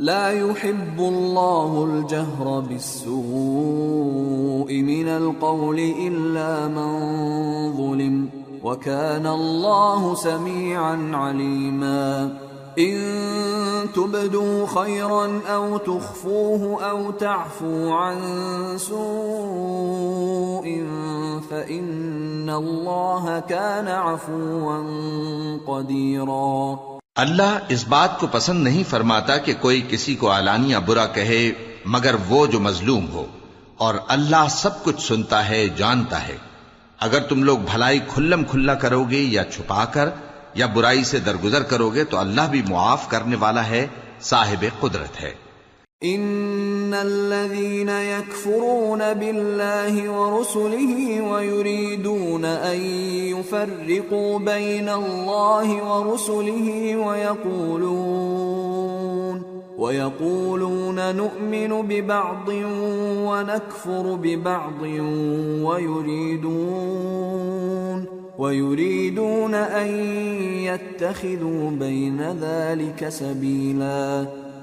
لا يحب الله الجهر بالسوء من القول إلا من ظلم وكان الله سميعا عليما. إن تبدوا خيرا أو تخفوه أو تعفو عن سوء فإن الله كان عفوا قديرا. اللہ اس بات کو پسند نہیں فرماتا کہ کوئی کسی کو اعلانیہ برا کہے، مگر وہ جو مظلوم ہو۔ اور اللہ سب کچھ سنتا ہے، جانتا ہے۔ اگر تم لوگ بھلائی کھلم کھلا کرو گے یا چھپا کر، یا برائی سے درگزر کرو گے، تو اللہ بھی معاف کرنے والا ہے، صاحب قدرت ہے۔ ان الذين يكفرون بالله ورسله ويريدون ان يفرقوا بين الله ورسله ويقولون ويقولون نؤمن ببعض ونكفر ببعض ويريدون ويريدون ان يتخذوا بين ذلك سبيلا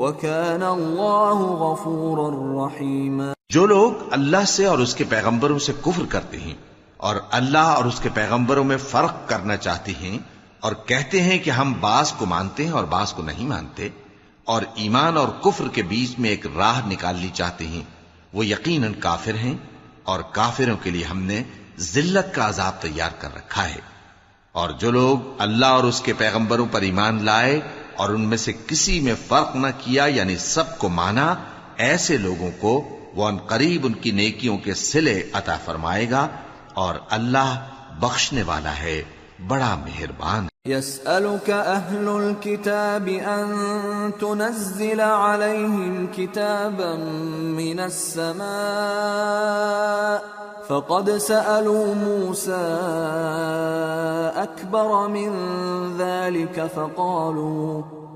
وَكَانَ اللَّهُ غَفُورًا رَحِيمًا. جو لوگ اللہ سے اور اس کے پیغمبروں سے کفر کرتے ہیں اور اللہ اور اس کے پیغمبروں میں فرق کرنا چاہتے ہیں اور کہتے ہیں کہ ہم بعض کو مانتے ہیں اور بعض کو نہیں مانتے اور ایمان اور کفر کے بیچ میں ایک راہ نکالنی چاہتے ہیں، وہ یقیناً کافر ہیں اور کافروں کے لیے ہم نے ذلت کا عذاب تیار کر رکھا ہے۔ اور جو لوگ اللہ اور اس کے پیغمبروں پر ایمان لائے اور ان میں سے کسی میں فرق نہ کیا یعنی سب کو مانا، ایسے لوگوں کو وہ ان قریب ان کی نیکیوں کے سلے عطا فرمائے گا اور اللہ بخشنے والا ہے، بڑا مہربان يسألك أهل الكتاب أن تنزل عليهم كتابا من السماء فقد سألوا موسى أكبر من ذلك فقالوا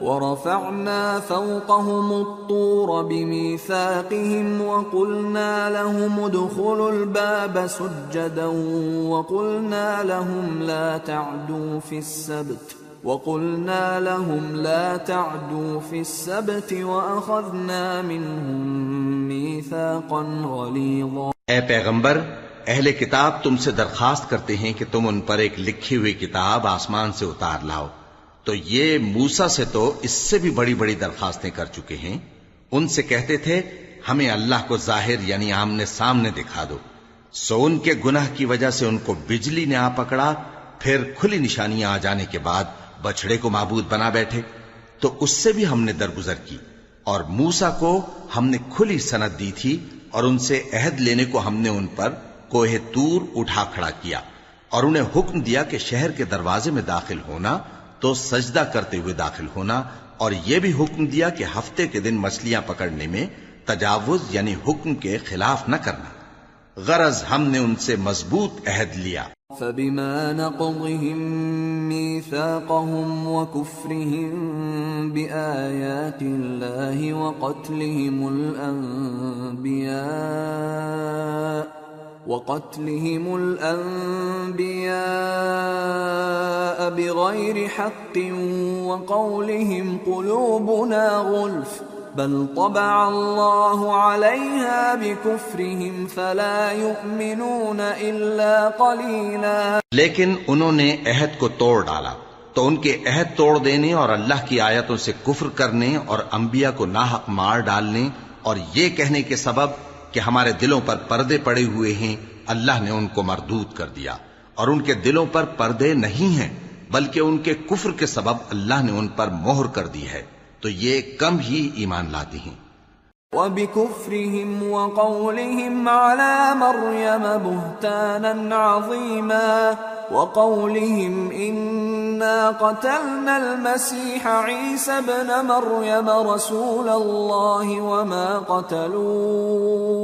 ورفعنا فوقهم الطور بميثاقهم وقلنا لهم ادخلوا الباب سجدا وقلنا لهم لا تعدوا في السبت وقلنا لهم لا تعدوا في السبت وأخذنا منهم ميثاقا غليظا اے پیغمبر، اہل کتاب تم سے درخواست کرتے ہیں کہ تم ان پر ایک لکھی ہوئی کتاب آسمان سے اتار لاؤ۔ تو یہ موسا سے تو اس سے بھی بڑی بڑی درخواستیں کر چکے ہیں۔ ان سے کہتے تھے، ہمیں اللہ کو ظاہر یعنی آمنے سامنے دکھا دو۔ سو ان کے گناہ کی وجہ سے ان کو بجلی نے آ پکڑا، پھر کھلی نشانیاں آ جانے کے بعد بچڑے کو معبود بنا بیٹھے۔ تو اس سے بھی ہم نے درگزر کی اور موسا کو ہم نے کھلی سند دی تھی اور ان سے عہد لینے کو ہم نے ان پر کوہ تور اٹھا کھڑا کیا اور انہیں حکم دیا کہ شہر کے دروازے میں داخل ہونا تو سجدہ کرتے ہوئے داخل ہونا اور یہ بھی حکم دیا کہ ہفتے کے دن مچھلیاں پکڑنے میں تجاوز یعنی حکم کے خلاف نہ کرنا۔ غرض ہم نے ان سے مضبوط عہد لیا۔ فبما نقضهم ميثاقهم وكفرهم بآيات الله وقتلهم الأنبياء وقتلهم الأنبياء بغير حق وقولهم قلوبنا غلف، بل طبع الله عليها بكفرهم فلا يؤمنون إلا قليلا. لیکن انہوں نے عہد کو توڑ ڈالا، تو ان کے عہد توڑ دینے اور اللہ کی آیتوں سے کفر کرنے اور انبیاء کو ناحق مار ڈالنے اور یہ کہنے کے سبب کہ ہمارے دلوں پر پردے پڑے ہوئے ہیں، اللہ نے ان کو مردود کر دیا۔ اور ان کے دلوں پر پردے نہیں ہیں، بلکہ ان کے کفر کے سبب اللہ نے ان پر مہر کر دی ہے۔ تو یہ کم ہی ایمان لاتی ہیں۔ وبكفرهم وقولهم على مريم بهتانا عظيما وقولهم إنا قتلنا المسيح عيسى بن مريم رسول الله وما قتلوه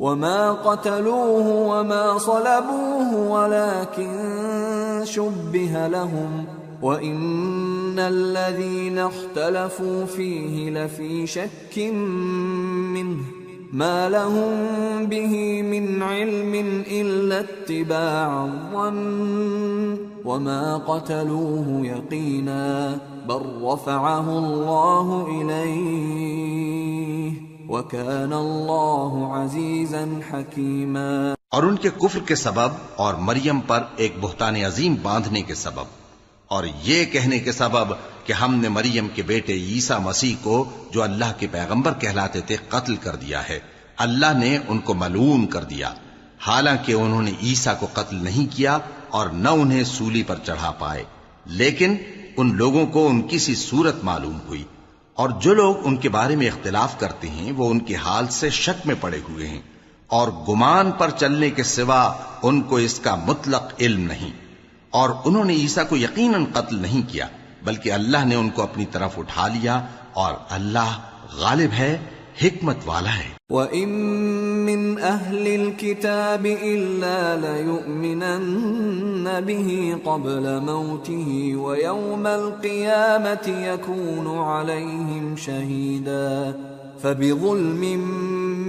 وما قتلوه وما صلبوه ولكن شبه لهم وَإِنَّ الَّذِينَ اخْتَلَفُوا فِيهِ لَفِي شَكٍّ مِّنْهِ مَا لَهُم بِهِ مِنْ عِلْمٍ إِلَّا اتِّبَاعَ الظَّنِّ وَمَا قَتَلُوهُ يَقِينًا بَلْ رَفَعَهُ اللَّهُ إِلَيْهِ وَكَانَ اللَّهُ عَزِيزًا حَكِيمًا اور ان کے کفر کے سبب اور مریم پر ایک بہتان عظیم باندھنے کے سبب اور یہ کہنے کے سبب کہ ہم نے مریم کے بیٹے عیسیٰ مسیح کو جو اللہ کے پیغمبر کہلاتے تھے قتل کر دیا ہے۔ اللہ نے ان کو ملعون کر دیا۔ حالانکہ انہوں نے عیسیٰ کو قتل نہیں کیا اور نہ انہیں سولی پر چڑھا پائے۔ لیکن ان لوگوں کو ان کی سی صورت معلوم ہوئی۔ اور جو لوگ ان کے بارے میں اختلاف کرتے ہیں، وہ ان کے حال سے شک میں پڑے ہوئے ہیں۔ اور گمان پر چلنے کے سوا ان کو اس کا مطلق علم نہیں۔ اور انہوں نے عیسیٰ کو یقیناً قتل نہیں کیا، بلکہ اللہ نے ان کو اپنی طرف اٹھا لیا اور اللہ غالب ہے، حکمت والا ہے۔ وَإِن مِّنْ أَهْلِ الْكِتَابِ إِلَّا لَيُؤْمِنَنَّ بِهِ قَبْلَ مَوْتِهِ وَيَوْمَ الْقِيَامَةِ يَكُونُ عَلَيْهِمْ شَهِيدًا۔ فبظلم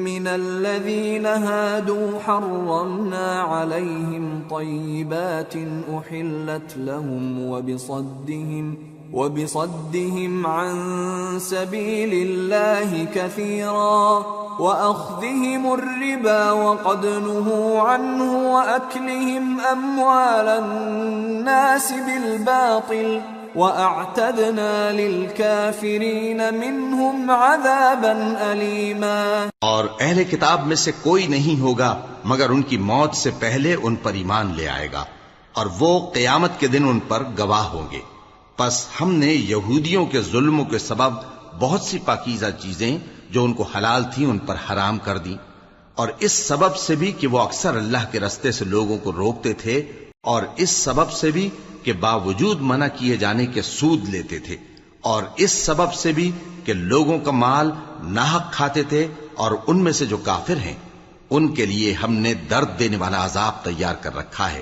من الذين هادوا حرمنا عليهم طيبات أحلت لهم وبصدهم وبصدهم عن سبيل الله كثيرا وأخذهم الربا وقد نهوا عنه وأكلهم أموال الناس بالباطل وَأَعْتَدْنَا لِلْكَافِرِينَ مِنْهُمْ عَذَابًا أَلِيمًا اور اہل کتاب میں سے کوئی نہیں ہوگا مگر ان کی موت سے پہلے ان پر ایمان لے آئے گا اور وہ قیامت کے دن ان پر گواہ ہوں گے۔ پس ہم نے یہودیوں کے ظلموں کے سبب بہت سی پاکیزہ چیزیں جو ان کو حلال تھیں ان پر حرام کر دی اور اس سبب سے بھی کہ وہ اکثر اللہ کے رستے سے لوگوں کو روکتے تھے اور اس سبب سے بھی کہ باوجود منع کیے جانے کے سود لیتے تھے۔ اور اس سبب سے بھی کہ لوگوں کا مال ناحق کھاتے تھے اور ان میں سے جو کافر ہیں، ان کے لیے ہم نے درد دینے والا عذاب تیار کر رکھا ہے۔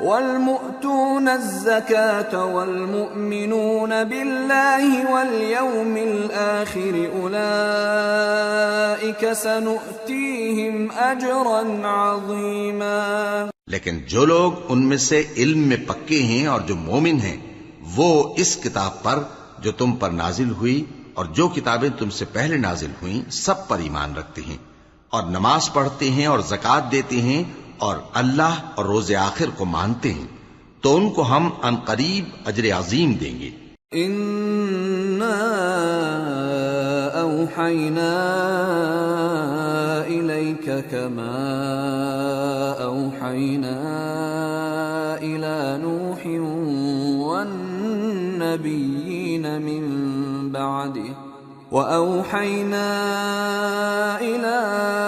والمؤتون الزكاة والمؤمنون بالله واليوم الآخر أولئك سنؤتيهم أجرا عظيما. لیکن جو لوگ ان میں سے علم میں پکے ہیں اور جو مومن ہیں، وہ اس کتاب پر جو تم پر نازل ہوئی اور جو کتابیں تم سے پہلے نازل ہوئیں، سب پر ایمان رکھتے ہیں اور نماز پڑھتے ہیں اور زکات دیتے ہیں اور اللہ اور روز آخر کو مانتے ہیں، تو ان کو ہم ان قریب اجر عظیم دیں گے۔ اوحینا الیک کما اوحینا الى نوح والنبیین من بعده، وأوحينا إلى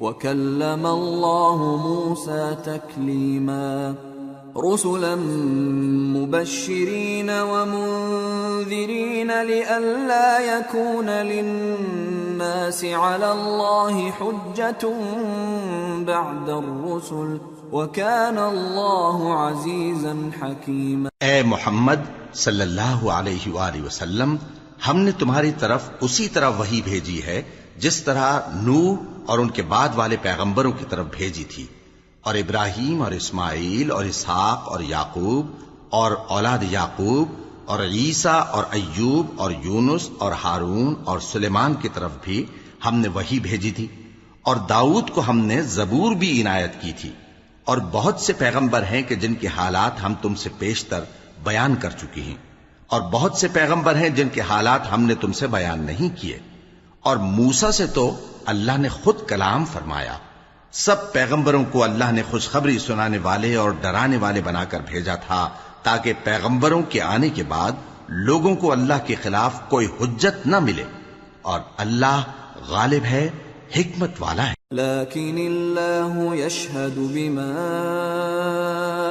وكلم الله موسى تكليما رسلا مبشرين ومنذرين لئلا يكون للناس على الله حجة بعد الرسل وكان الله عزيزا حكيما اے محمد صلی اللہ علیہ وآلہ وسلم، ہم نے تمہاری طرف اسی طرح وہی بھیجی ہے جس طرح نوح اور ان کے بعد والے پیغمبروں کی طرف بھیجی تھی، اور ابراہیم اور اسماعیل اور اسحاق اور یعقوب اور اولاد یعقوب اور عیسیٰ اور ایوب اور یونس اور ہارون اور سلیمان کی طرف بھی ہم نے وہی بھیجی تھی، اور داؤد کو ہم نے زبور بھی عنایت کی تھی۔ اور بہت سے پیغمبر ہیں کہ جن کے حالات ہم تم سے پیشتر بیان کر چکی ہیں، اور بہت سے پیغمبر ہیں جن کے حالات ہم نے تم سے بیان نہیں کیے۔ اور موسا سے تو اللہ نے خود کلام فرمایا۔ سب پیغمبروں کو اللہ نے خوشخبری سنانے والے اور ڈرانے والے بنا کر بھیجا تھا تاکہ پیغمبروں کے آنے کے بعد لوگوں کو اللہ کے خلاف کوئی حجت نہ ملے۔ اور اللہ غالب ہے، حکمت والا ہے۔ لكن الله يشهد بما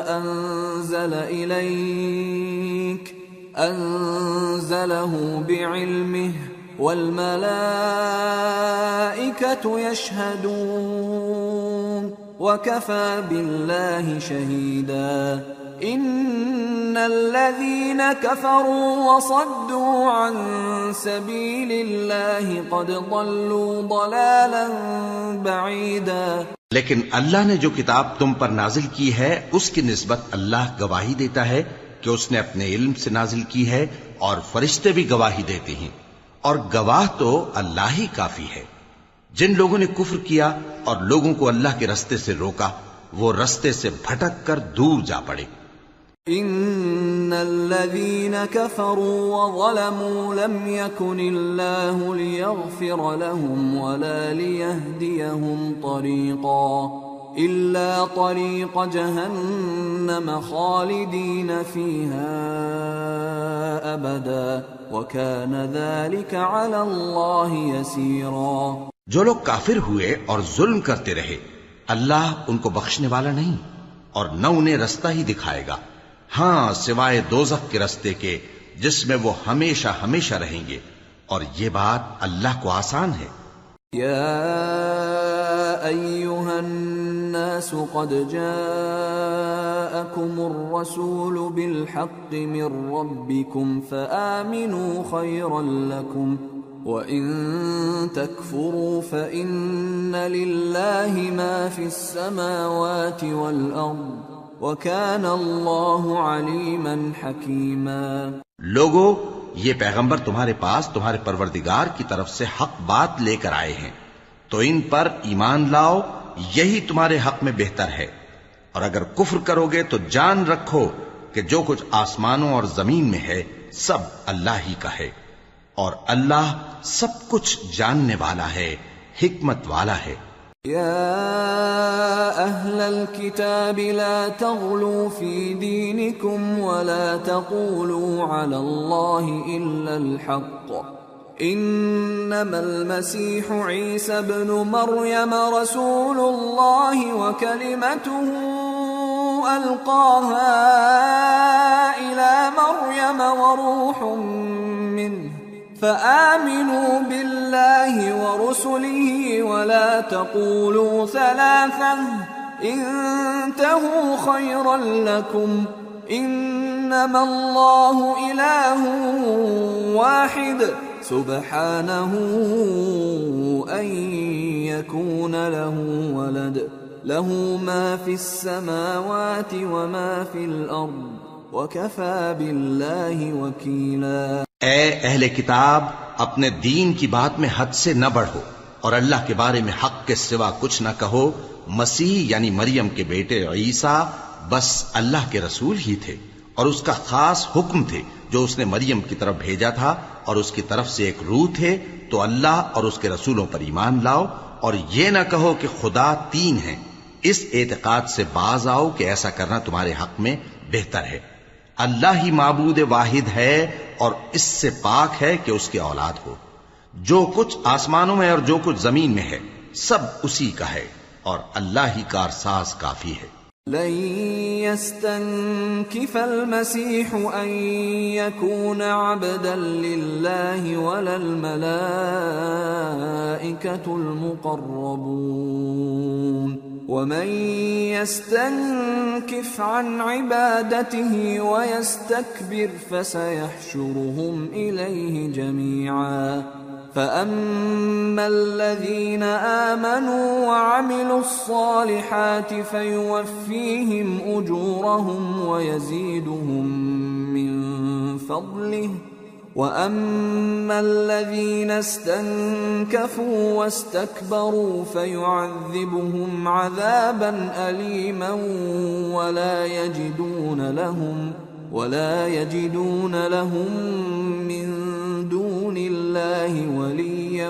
أنزل إليك أنزله بعلمه والملائكة يشهدون وكفى بالله شهيدا. ان الذين كفروا وصدوا عن سبيل الله قد ضلوا ضلالا بعيدا. لیکن اللہ نے جو کتاب تم پر نازل کی ہے، اس کی نسبت اللہ گواہی دیتا ہے کہ اس نے اپنے علم سے نازل کی ہے اور فرشتے بھی گواہی دیتے ہیں۔ اور گواہ تو اللہ ہی کافی ہے۔ جن لوگوں نے کفر کیا اور لوگوں کو اللہ کے رستے سے روکا، وہ رستے سے بھٹک کر دور جا پڑے۔ ان الذين كفروا وظلموا لم يكن الله ليغفر لهم ولا ليهديهم طريقا الا طريق جهنم خالدين فيها ابدا وكان ذلك على الله يسيرا۔ جو لوگ کافر ہوئے اور ظلم کرتے رہے اللہ ان کو بخشنے والا نہیں اور نہ انہیں رستہ ہی دکھائے گا۔ ہاں سوائے دوزخ کے رستے کے جس میں وہ ہمیشہ ہمیشہ رہیں گے۔ اور یہ بات اللہ کو آسان ہے۔ یا الناس قد جاءکم الرسول بالحق من ربکم فآمنوا خیرا لکم وَإِن تَكْفُرُوا فَإِنَّ لِلَّهِ مَا فِي السَّمَاوَاتِ وَالْأَرْضِ وَكَانَ اللَّهُ عَلِيمًا حَكِيمًا لوگو، یہ پیغمبر تمہارے پاس تمہارے پروردگار کی طرف سے حق بات لے کر آئے ہیں۔ تو ان پر ایمان لاؤ یہی تمہارے حق میں بہتر ہے۔ اور اگر کفر کرو گے تو جان رکھو کہ جو کچھ آسمانوں اور زمین میں ہے، سب اللہ ہی کا ہے۔ اور اللہ سب کچھ جاننے والا ہے، حکمت والا ہے۔ يا أهل الكتاب لا تغلوا في دينكم ولا تقولوا على الله إلا الحق۔ إنما المسيح عيسى بن مريم رسول الله وكلمته ألقاها إلى مريم وروح منه فآمنوا بالله ورسله ولا تقولوا ثلاثا انتهوا خيرا لكم انما الله اله واحد سبحانه ان يكون له ولد. له ما في السماوات وما في الارض وكفى بالله وكيلا. اے اہل کتاب، اپنے دین کی بات میں حد سے نہ بڑھو اور اللہ کے بارے میں حق کے سوا کچھ نہ کہو۔ مسیح یعنی مریم کے بیٹے عیسیٰ بس اللہ کے رسول ہی تھے۔ اور اس کا خاص حکم تھے جو اس نے مریم کی طرف بھیجا تھا، اور اس کی طرف سے ایک روح تھے، تو اللہ اور اس کے رسولوں پر ایمان لاؤ، اور یہ نہ کہو کہ خدا تین ہیں۔ اس اعتقاد سے باز آؤ کہ ایسا کرنا تمہارے حق میں بہتر ہے۔ اللہ ہی معبود واحد ہے، اور اس سے پاک ہے کہ اس کی اولاد ہو۔ جو کچھ آسمانوں میں اور جو کچھ زمین میں ہے، سب اسی کا ہے، اور اللہ ہی کارساز کافی ہے۔ لن يستنكف المسيح أن يكون عبدا لله ولا الملائكة المقربون ومن يستنكف عن عبادته ويستكبر فسيحشرهم إليه جميعاً فأما الذين آمنوا وعملوا الصالحات فيوفيهم أجورهم ويزيدهم من فضله وأما الذين استنكفوا واستكبروا فيعذبهم عذابا أليما ولا يجدون لهم ولا يجدون لهم من دون الله وليا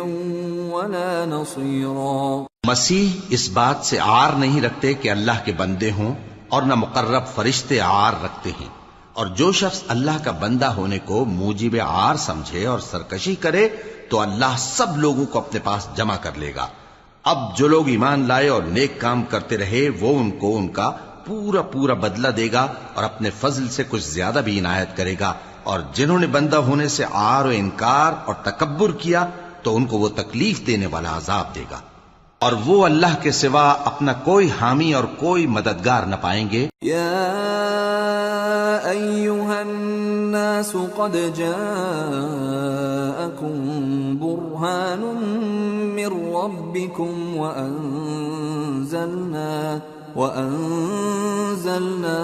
ولا نصيرا۔ مسیح اس بات سے آر نہیں رکھتے کہ اللہ کے بندے ہوں اور نہ مقرب فرشتے آر رکھتے ہیں۔ اور جو شخص اللہ کا بندہ ہونے کو موجب آر سمجھے اور سرکشی کرے تو اللہ سب لوگوں کو اپنے پاس جمع کر لے گا۔ اب جو لوگ ایمان لائے اور نیک کام کرتے رہے وہ ان کو ان کا پورا پورا بدلہ دے گا اور اپنے فضل سے کچھ زیادہ بھی عنایت کرے گا اور جنہوں نے بندہ ہونے سے آر و انکار اور تکبر کیا تو ان کو وہ تکلیف دینے والا عذاب دے گا۔ اور وہ اللہ کے سوا اپنا کوئی حامی اور کوئی مددگار نہ پائیں گے۔ یا ایوہا الناس قد جاءکم برہان من ربکم وانزلنا وأنزلنا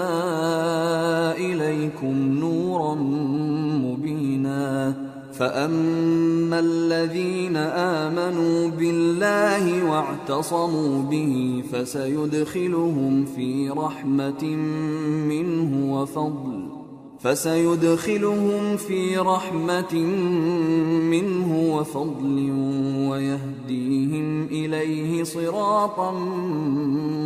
إليكم نورا مبينا فأما الذين آمنوا بالله واعتصموا به فسيدخلهم في رحمة منه وفضل فسيدخلهم في رحمة منه وفضل ويهديهم إليه صراطا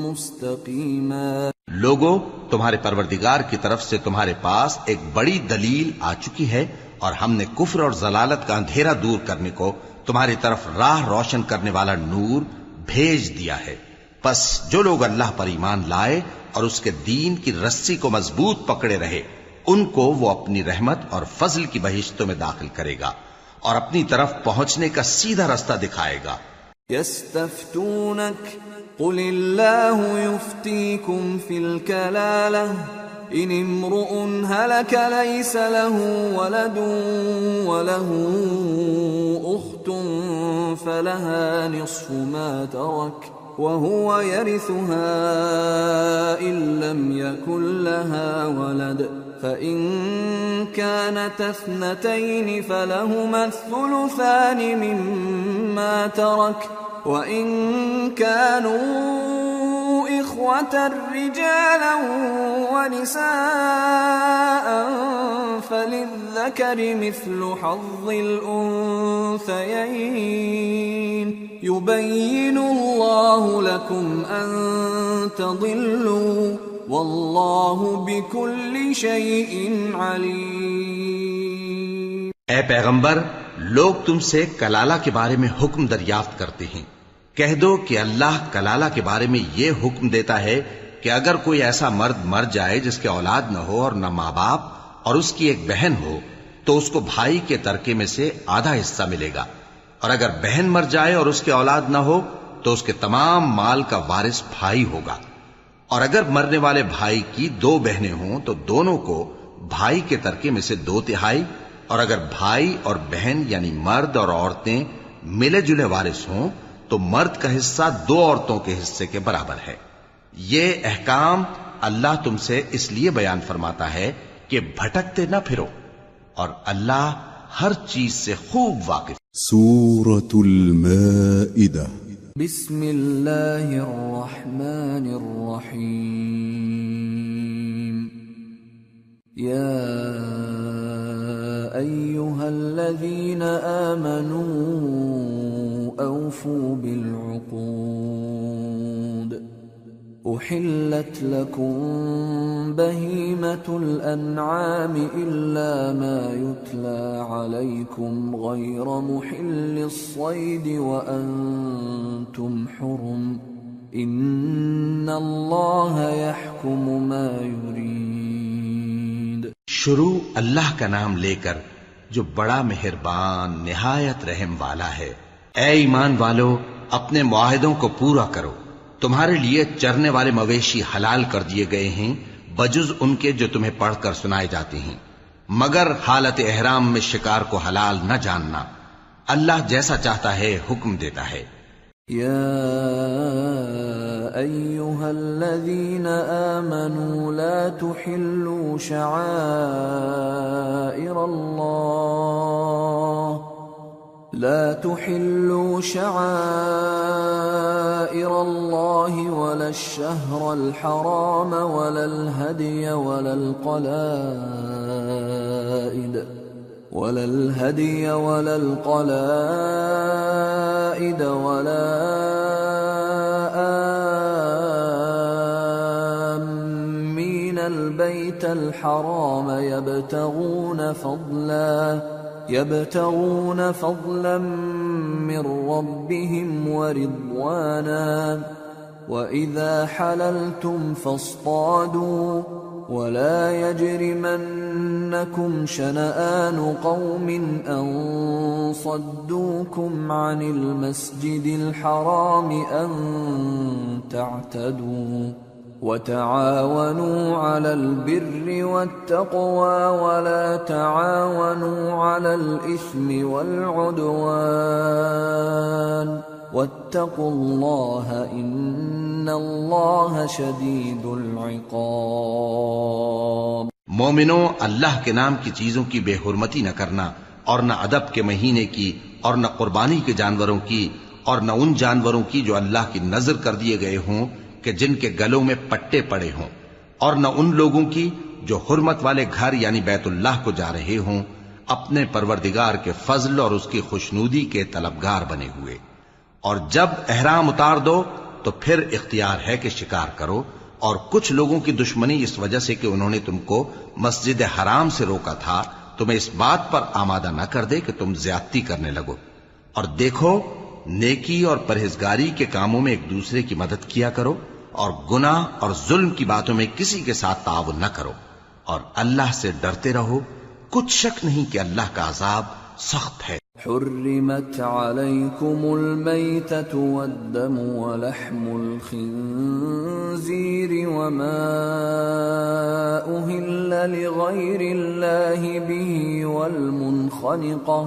مستقيما. لوگو، تمہارے پروردگار کی طرف سے تمہارے پاس ایک بڑی دلیل آ چکی ہے اور ہم نے کفر اور ضلالت کا اندھیرا دور کرنے کو تمہاری طرف راہ روشن کرنے والا نور بھیج دیا ہے۔ پس جو لوگ اللہ پر ایمان لائے اور اس کے دین کی رسی کو مضبوط پکڑے رہے ان کو وہ اپنی رحمت اور فضل کی بہشتوں میں داخل کرے گا اور اپنی طرف پہنچنے کا سیدھا رستہ دکھائے گا۔ يستفتونك قل الله يفتيكم في الكلالة إن امرؤ هلك ليس له ولد وله أخت فلها نصف ما ترك وهو يرثها إن لم يكن لها ولد۔ فإن كانت اثنتين فلهما الثلثان مما ترك وإن كانوا إخوة رجالا ونساء فللذكر مثل حظ الأنثيين يبين الله لكم أن تضلوا واللہ بكل شيء علیم۔ اے پیغمبر، لوگ تم سے کلالہ کے بارے میں حکم دریافت کرتے ہیں۔ کہہ دو کہ اللہ کلالہ کے بارے میں یہ حکم دیتا ہے کہ اگر کوئی ایسا مرد مر جائے جس کے اولاد نہ ہو اور نہ ماں باپ اور اس کی ایک بہن ہو، تو اس کو بھائی کے ترکے میں سے آدھا حصہ ملے گا۔ اور اگر بہن مر جائے اور اس کے اولاد نہ ہو، تو اس کے تمام مال کا وارث بھائی ہوگا۔ اور اگر مرنے والے بھائی کی دو بہنیں ہوں تو دونوں کو بھائی کے ترکے میں سے دو تہائی، اور اگر بھائی اور بہن یعنی مرد اور عورتیں ملے جلے وارث ہوں تو مرد کا حصہ دو عورتوں کے حصے کے برابر ہے۔ یہ احکام اللہ تم سے اس لیے بیان فرماتا ہے کہ بھٹکتے نہ پھرو، اور اللہ ہر چیز سے خوب واقف۔ سورة المائدہ بسم اللہ الرحمن الرحیم۔ یا أيها الذین آمنوا اوفوا بالعقود۔ أحلت لكم بهيمة الأنعام إلا ما يتلى عليكم غير محل الصيد وأنتم حرم ان اللہ يحكم ما يريد شروع اللہ کا نام لے کر جو بڑا مہربان، نہایت رحم والا ہے۔ اے ایمان والو، اپنے معاہدوں کو پورا کرو۔ تمہارے لیے چرنے والے مویشی حلال کر دیے گئے ہیں، بجز ان کے جو تمہیں پڑھ کر سنائے جاتے ہیں۔ مگر حالت احرام میں شکار کو حلال نہ جاننا۔ اللہ جیسا چاہتا ہے، حکم دیتا ہے۔ يا ايها الذين امنوا لا تحلوا شعائر الله لا تحلوا شعائر الله ولا الشهر الحرام ولا الهدي ولا القلائد ولا الهدي ولا القلائد ولا آمين البيت الحرام يبتغون فضلا يبتغون فضلا من ربهم ورضوانا. وإذا حللتم فاصطادوا ولا يجرمنكم شنآن قوم أن صدوكم عن المسجد الحرام أن تعتدوا. وتعاونوا على البر والتقوى ولا تعاونوا على الإثم والعدوان واتقوا الله إن الله شديد العقاب مومنوں اللہ کے نام کی چیزوں کی بے حرمتی نہ کرنا اور نہ ادب کے مہینے کی اور نہ قربانی کے جانوروں کی اور نہ ان جانوروں کی جو اللہ کی نظر کر دیے گئے ہوں کہ جن کے گلوں میں پٹے پڑے ہوں اور نہ ان لوگوں کی جو حرمت والے گھر یعنی بیت اللہ کو جا رہے ہوں، اپنے پروردگار کے فضل اور اس کی خوشنودی کے طلبگار بنے ہوئے۔ اور جب احرام اتار دو، تو پھر اختیار ہے کہ شکار کرو۔ اور کچھ لوگوں کی دشمنی اس وجہ سے کہ انہوں نے تم کو مسجد حرام سے روکا تھا، تمہیں اس بات پر آمادہ نہ کر دے کہ تم زیادتی کرنے لگو۔ اور دیکھو، نیکی اور پرہیزگاری کے کاموں میں ایک دوسرے کی مدد کیا کرو۔ اور گناہ اور ظلم کی باتوں میں کسی کے ساتھ تعاون نہ کرو اور اللہ سے ڈرتے رہو۔ کچھ شک نہیں کہ اللہ کا عذاب سخت ہے۔ حرمت عليكم الميتة والدم ولحم الخنزير وما أهل لغير الله به والمنخنقة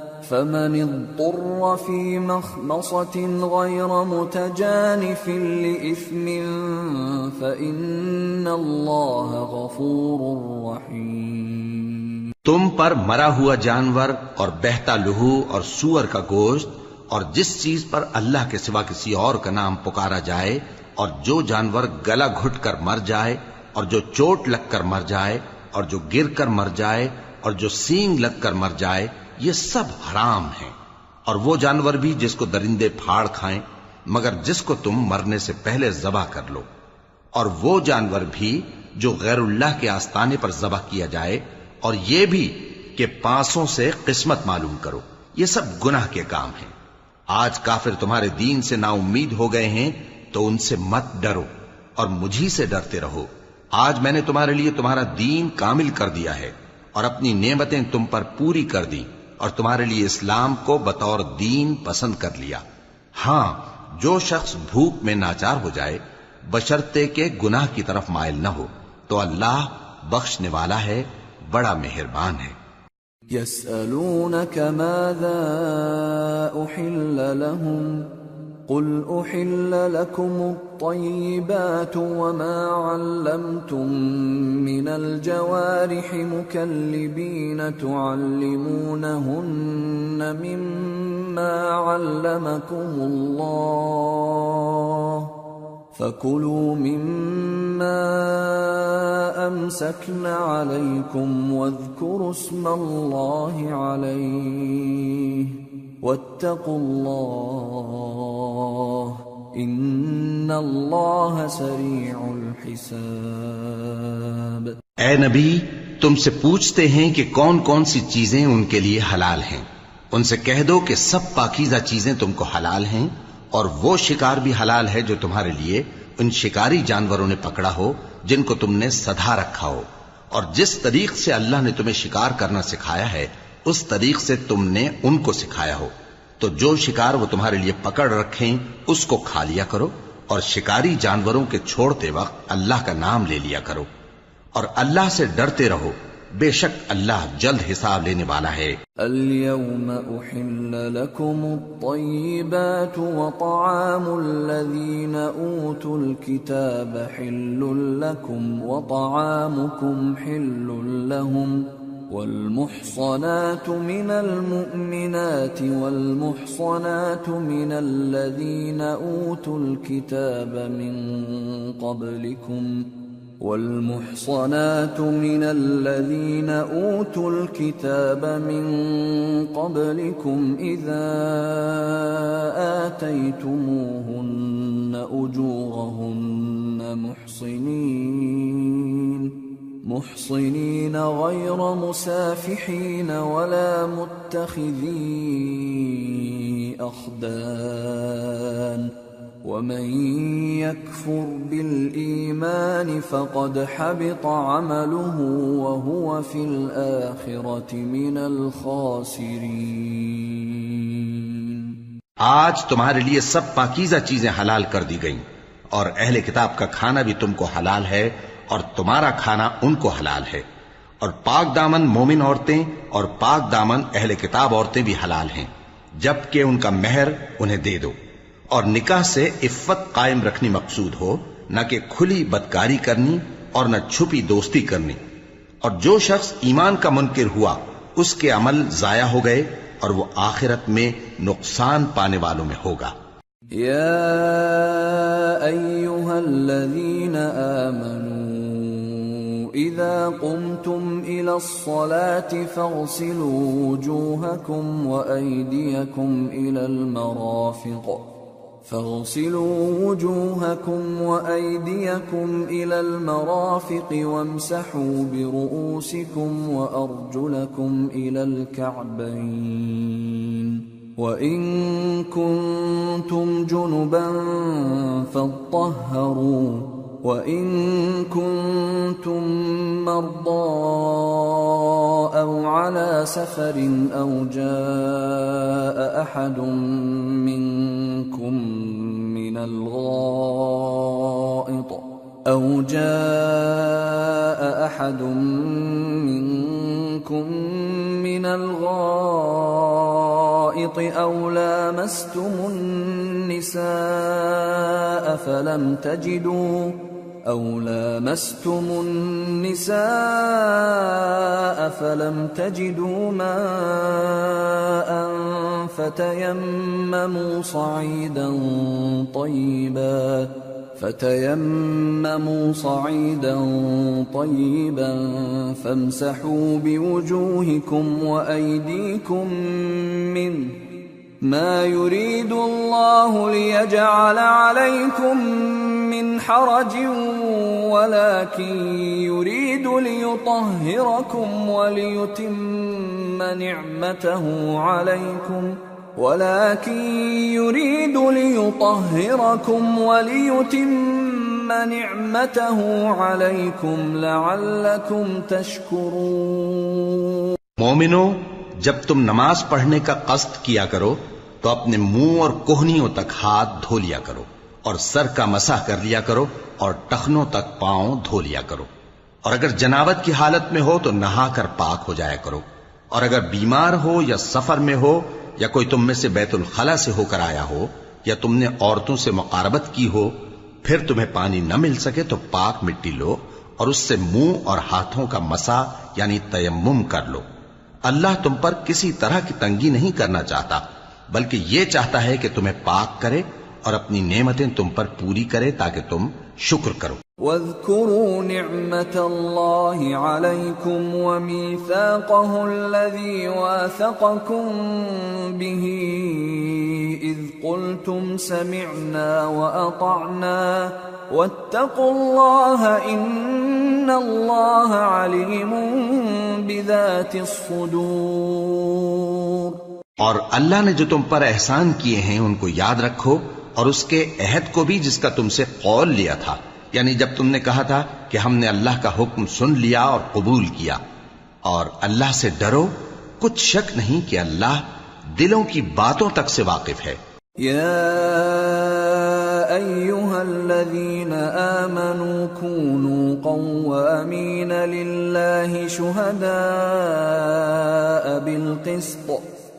فمن اضطر في مخمصة غير متجانف لإثم فإن الله غفور رحيم. تم پر مرا ہوا جانور اور بہتا لہو اور سور کا گوشت اور جس چیز پر اللہ کے سوا کسی اور کا نام پکارا جائے اور جو جانور گلا گھٹ کر مر جائے اور جو چوٹ لگ کر مر جائے اور جو گر کر مر جائے اور جو سینگ لگ کر مر جائے یہ سب حرام ہیں۔ اور وہ جانور بھی جس کو درندے پھاڑ کھائیں، مگر جس کو تم مرنے سے پہلے ذبح کر لو۔ اور وہ جانور بھی جو غیر اللہ کے آستانے پر ذبح کیا جائے، اور یہ بھی کہ پانسوں سے قسمت معلوم کرو۔ یہ سب گناہ کے کام ہیں۔ آج کافر تمہارے دین سے نا امید ہو گئے ہیں، تو ان سے مت ڈرو، اور مجھی سے ڈرتے رہو۔ آج میں نے تمہارے لیے تمہارا دین کامل کر دیا ہے، اور اپنی نعمتیں تم پر پوری کر دی اور تمہارے لیے اسلام کو بطور دین پسند کر لیا۔ ہاں جو شخص بھوک میں ناچار ہو جائے بشرتے کے گناہ کی طرف مائل نہ ہو، تو اللہ بخشنے والا ہے، بڑا مہربان ہے۔ يسألونك ماذا أحل لهم؟ قل احل لكم الطيبات وما علمتم من الجوارح مكلبين تعلمونهن مما علمكم الله فكلوا مما امسكن عليكم واذكروا اسم الله عليه واتقوا الله ان الله سريع الحساب اے نبی، تم سے پوچھتے ہیں کہ کون کون سی چیزیں ان کے لیے حلال ہیں۔ ان سے کہہ دو کہ سب پاکیزہ چیزیں تم کو حلال ہیں۔ اور وہ شکار بھی حلال ہے جو تمہارے لیے ان شکاری جانوروں نے پکڑا ہو، جن کو تم نے سدھا رکھا ہو۔ اور جس طریق سے اللہ نے تمہیں شکار کرنا سکھایا ہے، اس طریق سے تم نے ان کو سکھایا ہو۔ تو جو شکار وہ تمہارے لیے پکڑ رکھیں، اس کو کھا لیا کرو۔ اور شکاری جانوروں کے چھوڑتے وقت اللہ کا نام لے لیا کرو۔ اور اللہ سے ڈرتے رہو۔ بے شک اللہ جلد حساب لینے والا ہے۔ اليوم احل لكم الطيبات وطعام الذين اوتوا الكتاب حل لكم وطعامكم حل لهم والمحصنات من المؤمنات والمحصنات من الذين اوتوا الكتاب من قبلكم والمحصنات من الذين اوتوا الكتاب من قبلكم اذا اتيتموهن اجورهن محصنين محصنين غير مسافحين ولا متخذي اخدان ومن يكفر بالايمان فقد حبط عمله وهو في الاخره من الخاسرين۔ آج تمہارے لیے سب پاکیزہ چیزیں حلال کر دی گئیں اور اہل کتاب کا کھانا بھی تم کو حلال ہے اور تمہارا کھانا ان کو حلال ہے۔ اور پاک دامن مومن عورتیں اور پاک دامن اہل کتاب عورتیں بھی حلال ہیں۔ جبکہ ان کا مہر انہیں دے دو۔ اور نکاح سے عفت قائم رکھنی مقصود ہو، نہ کہ کھلی بدکاری کرنی اور نہ چھپی دوستی کرنی۔ اور جو شخص ایمان کا منکر ہوا، اس کے عمل ضائع ہو گئے اور وہ آخرت میں نقصان پانے والوں میں ہوگا۔ يا ايها الذين امنوا اذا قمتم الى الصلاه فاغسلوا وجوهكم وايديكم الى المرافق۔ فاغسلوا وجوهكم وأيديكم إلى المرافق وامسحوا برؤوسكم وأرجلكم إلى الكعبين وان كنتم جنبا فاطهروا وان كنتم مرضى او على سفر او جاء احد منكم من الغائط أو جاء أحد منكم من الغائط أو لامستم النساء فلم تجدوا أو لامستم النساء فلم تجدوا ماء فتيمموا صعيدا طيبا فتيمموا صعيدا طيبا فامسحوا بوجوهكم وايديكم منه ما يريد الله ليجعل عليكم من حرج ولكن يريد ليطهركم وليتم نعمته عليكم ولكن يريد ليطهركم وليتم نعمته عليكم لعلكم تشكرون. مومنو، جب تم نماز پڑھنے کا قصد کیا کرو، تو اپنے منہ اور کوہنیوں تک ہاتھ دھو لیا کرو اور سر کا مسح کر لیا کرو اور ٹخنوں تک پاؤں دھو لیا کرو۔ اور اگر جناوت کی حالت میں ہو تو نہا کر پاک ہو جایا کرو۔ اور اگر بیمار ہو یا سفر میں ہو یا کوئی تم میں سے بیت الخلا سے ہو کر آیا ہو، یا تم نے عورتوں سے مقاربت کی ہو، پھر تمہیں پانی نہ مل سکے تو پاک مٹی لو اور اس سے منہ اور ہاتھوں کا مسا یعنی تیمم کر لو۔ اللہ تم پر کسی طرح کی تنگی نہیں کرنا چاہتا، بلکہ یہ چاہتا ہے کہ تمہیں پاک کرے اور اپنی نعمتیں تم پر پوری کرے تاکہ تم شکر کرو۔ واذكروا نعمة الله عليكم وميثاقه الذي واثقكم به إذ قلتم سمعنا وأطعنا واتقوا الله إن الله عليم بذات الصدور اور اللہ نے جو تم پر احسان کیے ہیں ان کو یاد رکھو اور اس کے عہد کو بھی جس کا تم سے قول لیا تھا۔ یعنی جب تم نے کہا تھا کہ ہم نے اللہ کا حکم سن لیا اور قبول کیا، اور اللہ سے ڈرو، کچھ شک نہیں کہ اللہ دلوں کی باتوں تک سے واقف ہے۔ يا ايها الذين امنوا كونوا قوامين لله شهداء بالقسط۔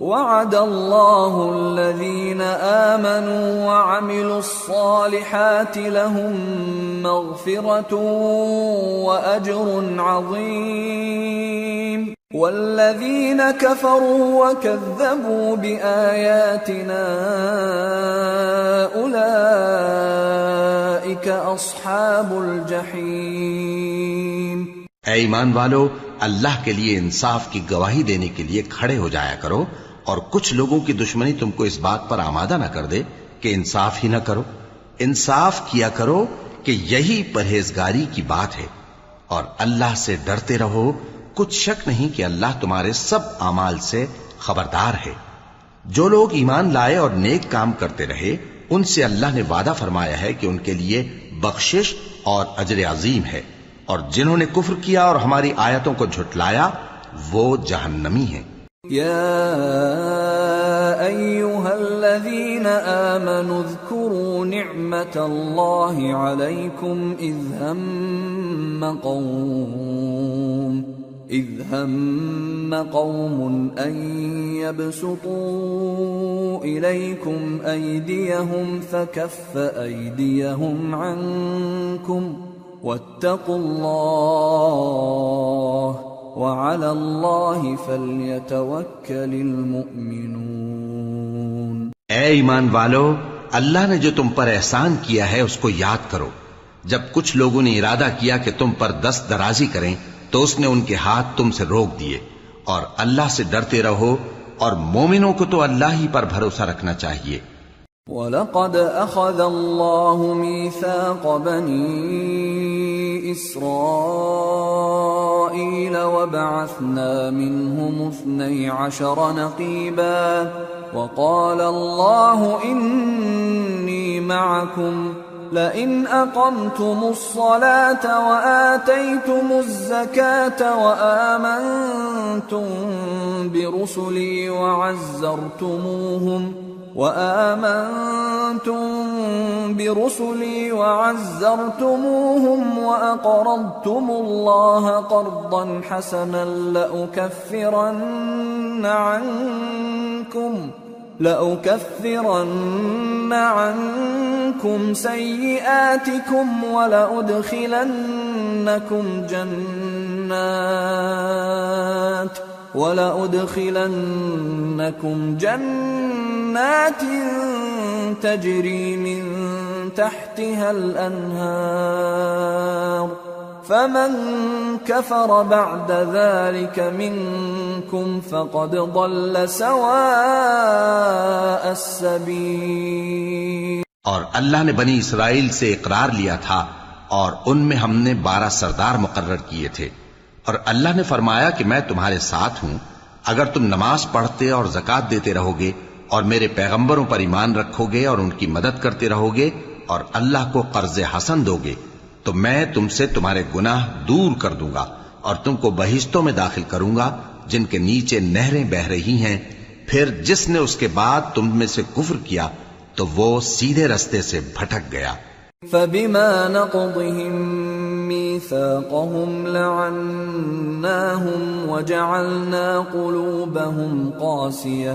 وعد الله الذين آمنوا وعملوا الصالحات لهم مغفرة وأجر عظيم. والذين كفروا وكذبوا بآياتنا أولئك أصحاب الجحيم. اے ایمان والو، اللہ کے لیے انصاف کی گواہی دینے کے لیے کھڑے ہو جایا کرو اور کچھ لوگوں کی دشمنی تم کو اس بات پر آمادہ نہ کر دے کہ انصاف ہی نہ کرو۔ انصاف کیا کرو کہ یہی پرہیزگاری کی بات ہے۔ اور اللہ سے ڈرتے رہو۔ کچھ شک نہیں کہ اللہ تمہارے سب اعمال سے خبردار ہے۔ جو لوگ ایمان لائے اور نیک کام کرتے رہے، ان سے اللہ نے وعدہ فرمایا ہے کہ ان کے لیے بخشش اور اجر عظیم ہے۔ اور جنہوں نے کفر کیا اور ہماری آیتوں کو جھٹلایا، وہ جہنمی ہیں۔ يا أيها الذين آمنوا اذكروا نعمة الله عليكم إذ هم قوم، إذ هم قوم أن يبسطوا إليكم أيديهم فكف أيديهم عنكم، واتقوا الله وعلى الله فليتوكل المؤمنون۔ اے ایمان والو، اللہ نے جو تم پر احسان کیا ہے اس کو یاد کرو۔ جب کچھ لوگوں نے ارادہ کیا کہ تم پر دست درازی کریں، تو اس نے ان کے ہاتھ تم سے روک دیے۔ اور اللہ سے ڈرتے رہو، اور مومنوں کو تو اللہ ہی پر بھروسہ رکھنا چاہیے۔ ولقد أخذ الله ميثاق بني إسرائيل وبعثنا منهم اثني عشر نقيبا وقال الله إني معكم لئن أقمتم الصلاة وآتيتم الزكاة وآمنتم برسلي وعزرتموهم وآمنتم برسلي وعزرتموهم وأقرضتم الله قرضا حسنا لأكفرن عنكم لأكفرن عنكم سيئاتكم ولأدخلنكم جنات ولأدخلنكم جنات تجري من تحتها الأنهار فمن كفر بعد ذلك منكم فقد ضل سواء السبيل. اور اللہ نے بنی اسرائیل سے اقرار لیا تھا اور ان میں ہم نے بارہ سردار مقرر کیے تھے اور اللہ نے فرمایا کہ میں تمہارے ساتھ ہوں، اگر تم نماز پڑھتے اور زکات دیتے رہو گے اور میرے پیغمبروں پر ایمان رکھو گے اور ان کی مدد کرتے رہو گے اور اللہ کو قرض حسن دو گے تو میں تم سے تمہارے گناہ دور کر دوں گا اور تم کو بہشتوں میں داخل کروں گا، جن کے نیچے نہریں بہ رہی ہیں۔ پھر جس نے اس کے بعد تم میں سے کفر کیا، تو وہ سیدھے رستے سے بھٹک گیا۔ فبما نقضهم ميثاقهم لعناهم وجعلنا قلوبهم قاسية۔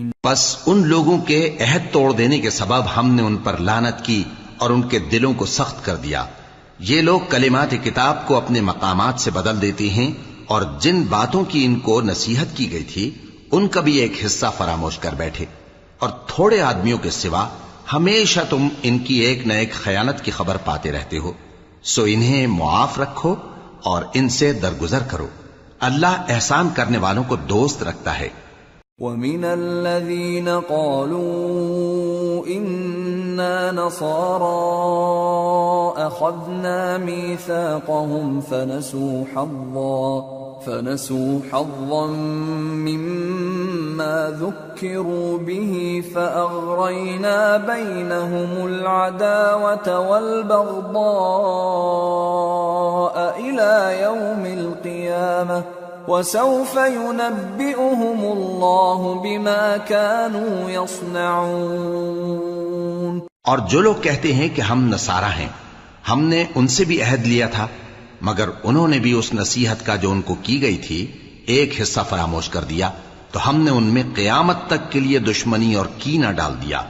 بس ان لوگوں کے عہد توڑ دینے کے سبب ہم نے ان پر لانت کی اور ان کے دلوں کو سخت کر دیا۔ یہ لوگ کلمات کتاب کو اپنے مقامات سے بدل دیتے ہیں اور جن باتوں کی ان کو نصیحت کی گئی تھی، ان کا بھی ایک حصہ فراموش کر بیٹھے۔ اور تھوڑے آدمیوں کے سوا ہمیشہ تم ان کی ایک نہ ایک خیانت کی خبر پاتے رہتے ہو۔ سو انہیں معاف رکھو اور ان سے درگزر کرو۔ اللہ احسان کرنے والوں کو دوست رکھتا ہے۔ ومن الذين قالوا إنا نصارى أخذنا ميثاقهم فنسوا حظا فنسوا حظا مما ذكروا به فأغرينا بينهم العداوة والبغضاء إلى يوم القيامة وسوف ينبئهم الله بما كانوا يصنعون. اور جو لوگ کہتے ہیں کہ ہم نصارہ ہیں ہم نے ان سے بھی عہد لیا تھا مگر انہوں نے بھی اس نصیحت کا جو ان کو کی گئی تھی ایک حصہ فراموش کر دیا تو ہم نے ان میں قیامت تک کے لیے دشمنی اور کینہ ڈال دیا۔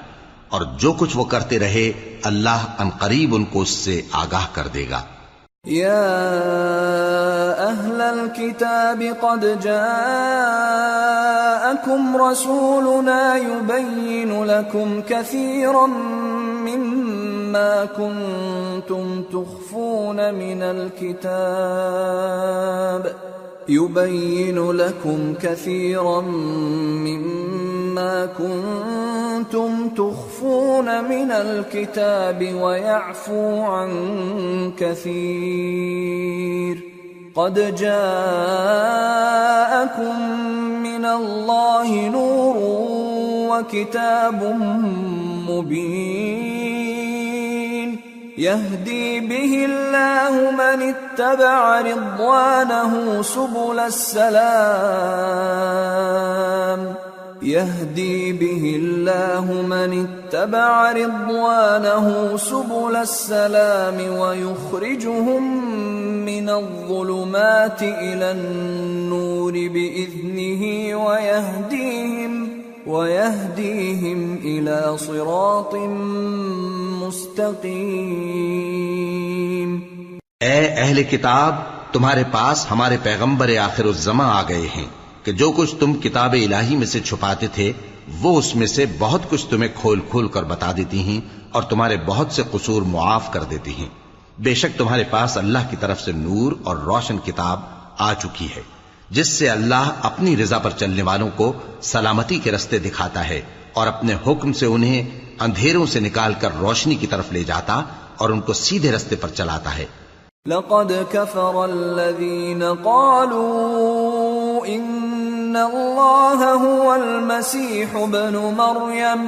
اور جو کچھ وہ کرتے رہے اللہ ان قریب ان کو اس سے آگاہ کر دے گا۔ يا أهل الكتاب قد جاءكم رسولنا يبين لكم كثيرا مما كنتم تخفون من الكتاب يبين لكم كثيرا مما كنتم تخفون من الكتاب ويعفو عن كثير قد جاءكم من الله نور وكتاب مبين يهدي به الله من اتبع رضوانه سبل السلام يهدي به الله من اتبع رضوانه سبل السلام ويخرجهم من الظلمات إلى النور بإذنه ويهديهم ويهديهم إلى صراط مستقيم اے اہل کتاب، تمہارے پاس ہمارے پیغمبر آخر الزما آ گئے ہیں۔ کہ جو کچھ تم کتاب الہی میں سے چھپاتے تھے، وہ اس میں سے بہت کچھ تمہیں کھول کھول کر بتا دیتی ہیں اور تمہارے بہت سے قصور معاف کر دیتی ہیں۔ بے شک تمہارے پاس اللہ کی طرف سے نور اور روشن کتاب آ چکی ہے، جس سے اللہ اپنی رضا پر چلنے والوں کو سلامتی کے رستے دکھاتا ہے اور اپنے حکم سے انہیں اندھیروں سے نکال کر روشنی کی طرف لے جاتا اور ان کو سیدھے رستے پر چلاتا ہے۔ لقد كفر الذين قالوا إن ان اللہ هو المسیح ابن مریم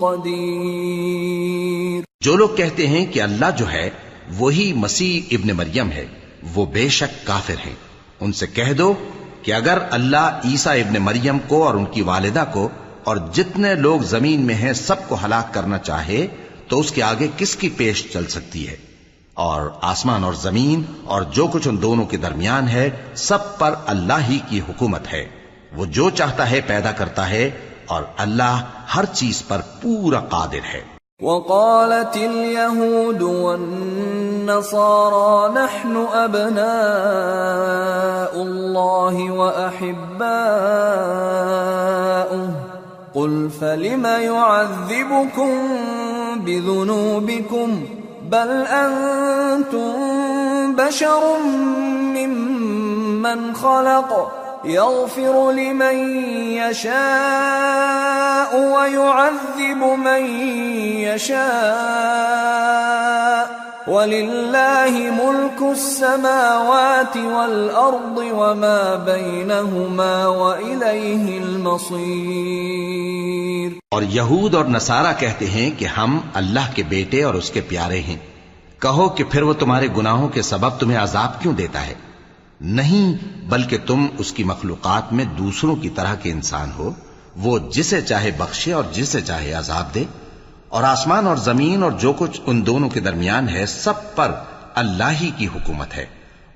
قدير جو لوگ کہتے ہیں کہ اللہ جو ہے، وہی مسیح ابن مریم ہے۔ وہ بے شک کافر ہیں۔ ان سے کہہ دو کہ اگر اللہ عیسیٰ ابن مریم کو اور ان کی والدہ کو اور جتنے لوگ زمین میں ہیں سب کو ہلاک کرنا چاہے، تو اس کے آگے کس کی پیش چل سکتی ہے؟ اور آسمان اور زمین اور جو کچھ ان دونوں کے درمیان ہے، سب پر اللہ ہی کی حکومت ہے۔ وہ جو چاہتا ہے پیدا کرتا ہے اور اللہ ہر چیز پر پورا قادر ہے۔ وقالت اليهود والنصارى نحن أبناء الله وأحباؤه، قل فلم يعذبكم بذنوبكم؟ بل أنتم بشر ممن خلق. يغفر لمن يشاء ويعذب من يشاء. ولله ملك السماوات والأرض وما بينهما وإليه المصير. اور یہود اور نصارہ کہتے ہیں کہ ہم اللہ کے بیٹے اور اس کے پیارے ہیں۔ کہو کہ پھر وہ تمہارے گناہوں کے سبب تمہیں عذاب کیوں دیتا ہے؟ نہیں بلکہ تم اس کی مخلوقات میں دوسروں کی طرح کے انسان ہو۔ وہ جسے چاہے بخشے اور جسے چاہے عذاب دے۔ اور آسمان اور زمین اور جو کچھ ان دونوں کے درمیان ہے، سب پر اللہ ہی کی حکومت ہے۔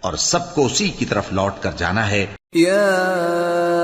اور سب کو اسی کی طرف لوٹ کر جانا ہے۔ يا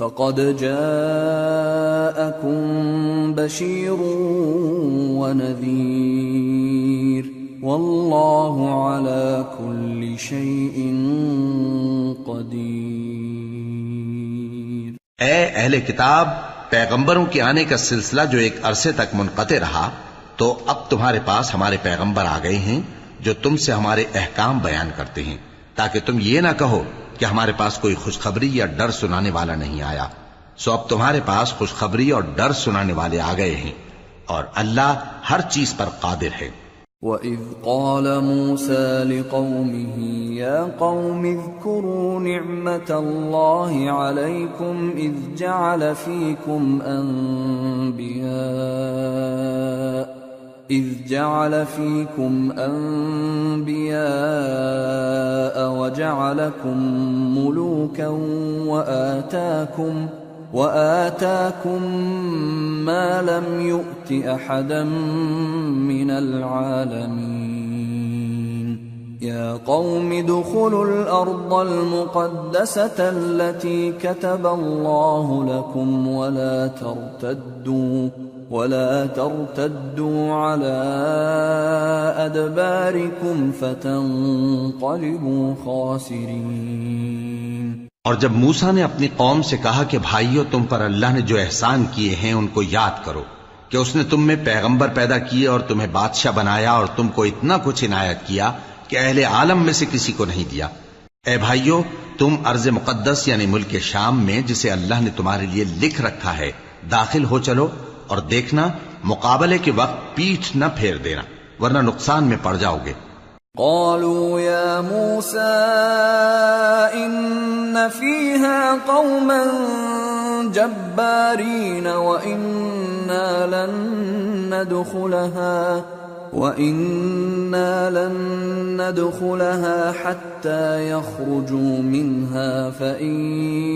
فقد جاءكم بشير ونذير والله على كل شيء قدير اے اہل کتاب، پیغمبروں کے آنے کا سلسلہ جو ایک عرصے تک منقطع رہا، تو اب تمہارے پاس ہمارے پیغمبر آ گئے ہیں جو تم سے ہمارے احکام بیان کرتے ہیں، تاکہ تم یہ نہ کہو کہ ہمارے پاس کوئی خوشخبری یا ڈر سنانے والا نہیں آیا۔ سو اب تمہارے پاس خوشخبری اور ڈر سنانے والے آ گئے ہیں اور اللہ ہر چیز پر قادر ہے۔ وَإِذْ قَالَ مُوسَى لِقَوْمِهِ يَا قَوْمِ اذْكُرُوا نِعْمَةَ اللَّهِ عَلَيْكُمْ إِذْ جَعَلَ فِيكُمْ أَنْبِيَاءَ إِذْ جَعَلَ فِيكُمْ أَنْبِيَاءَ وَجَعَلَكُمْ مُلُوكًا وَآتَاكُمْ وآتاكم ما لم يؤت أحدا من العالمين. يا قوم ادخلوا الأرض المقدسة التي كتب الله لكم ولا ترتدوا ولا ترتدوا على أدباركم فتنقلبوا خاسرين. اور جب موسا نے اپنی قوم سے کہا کہ بھائیو، تم پر اللہ نے جو احسان کیے ہیں ان کو یاد کرو کہ اس نے تم میں پیغمبر پیدا کیے اور تمہیں بادشاہ بنایا اور تم کو اتنا کچھ عنایت کیا کہ اہل عالم میں سے کسی کو نہیں دیا۔ اے بھائیو، تم ارض مقدس یعنی ملک شام میں جسے اللہ نے تمہارے لیے لکھ رکھا ہے، داخل ہو چلو۔ اور دیکھنا، مقابلے کے وقت پیٹھ نہ پھیر دینا، ورنہ نقصان میں پڑ جاؤ گے۔ قالوا يا موسى إن فيها قوما جبارين وإنا لن ندخلها۔ وَإِنَّا لَن ندخلها حَتَّى يَخْرُجُوا مِنْهَا فَإِن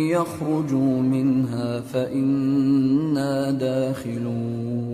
يَخْرُجُوا مِنْهَا فَإِنَّا دَاخِلُونَ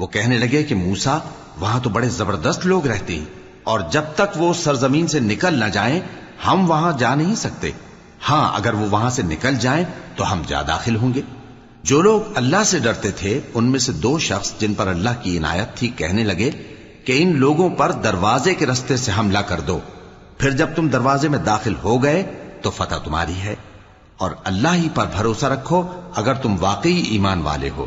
وہ کہنے لگے کہ موسا وہاں تو بڑے زبردست لوگ رہتے ہیں، اور جب تک وہ سرزمین سے نکل نہ جائیں، ہم وہاں جا نہیں سکتے۔ ہاں اگر وہ وہاں سے نکل جائیں، تو ہم جا داخل ہوں گے۔ جو لوگ اللہ سے ڈرتے تھے، ان میں سے دو شخص جن پر اللہ کی عنایت تھی، کہنے لگے کہ ان لوگوں پر دروازے کے رستے سے حملہ کر دو۔ پھر جب تم دروازے میں داخل ہو گئے، تو فتح تمہاری ہے۔ اور اللہ ہی پر بھروسہ رکھو، اگر تم واقعی ایمان والے ہو۔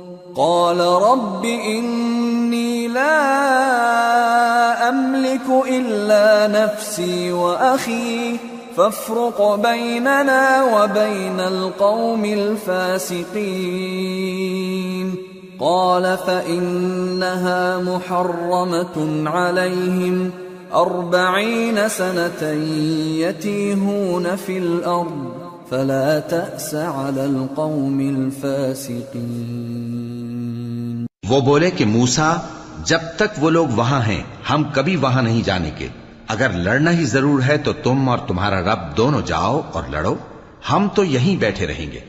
قال رب إني لا أملك إلا نفسي وأخي، فافرق بيننا وبين القوم الفاسقين. قال فإنها محرمة عليهم، أربعين سنة يتيهون في الأرض، فلا تأس على القوم الفاسقين. وہ بولے کہ موسا جب تک وہ لوگ وہاں ہیں، ہم کبھی وہاں نہیں جانے کے۔ اگر لڑنا ہی ضرور ہے تو تم اور تمہارا رب دونوں جاؤ اور لڑو، ہم تو یہیں بیٹھے رہیں گے۔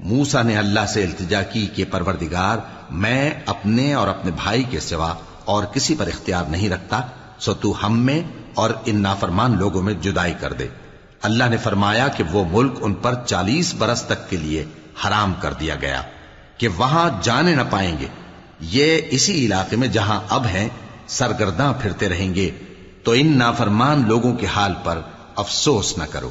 موسا نے اللہ سے التجا کی کہ پروردگار، میں اپنے اور اپنے بھائی کے سوا اور کسی پر اختیار نہیں رکھتا، سو تو ہم میں اور ان نافرمان لوگوں میں جدائی کر دے۔ اللہ نے فرمایا کہ وہ ملک ان پر چالیس برس تک کے لیے حرام کر دیا گیا، کہ وہاں جانے نہ پائیں گے۔ یہ اسی علاقے میں جہاں اب ہیں، سرگرداں پھرتے رہیں گے۔ تو ان نافرمان لوگوں کے حال پر افسوس نہ کرو۔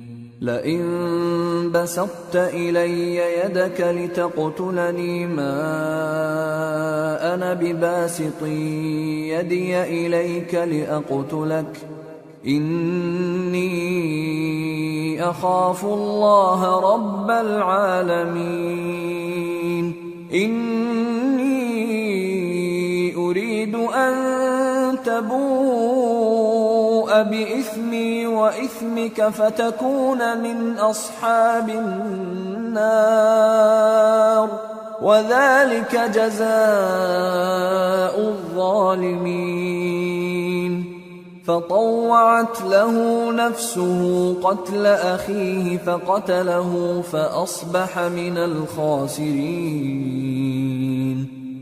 لئن بسطت إلي يدك لتقتلني ما أنا بباسط يدي رب العالمين. إني أريد أن تبوء بإثمي وإثمك فتكون من أصحاب النار. وذلك جزاء الظالمين. فطوعت له نفسه قتل أخيه فقتله فأصبح من الخاسرين.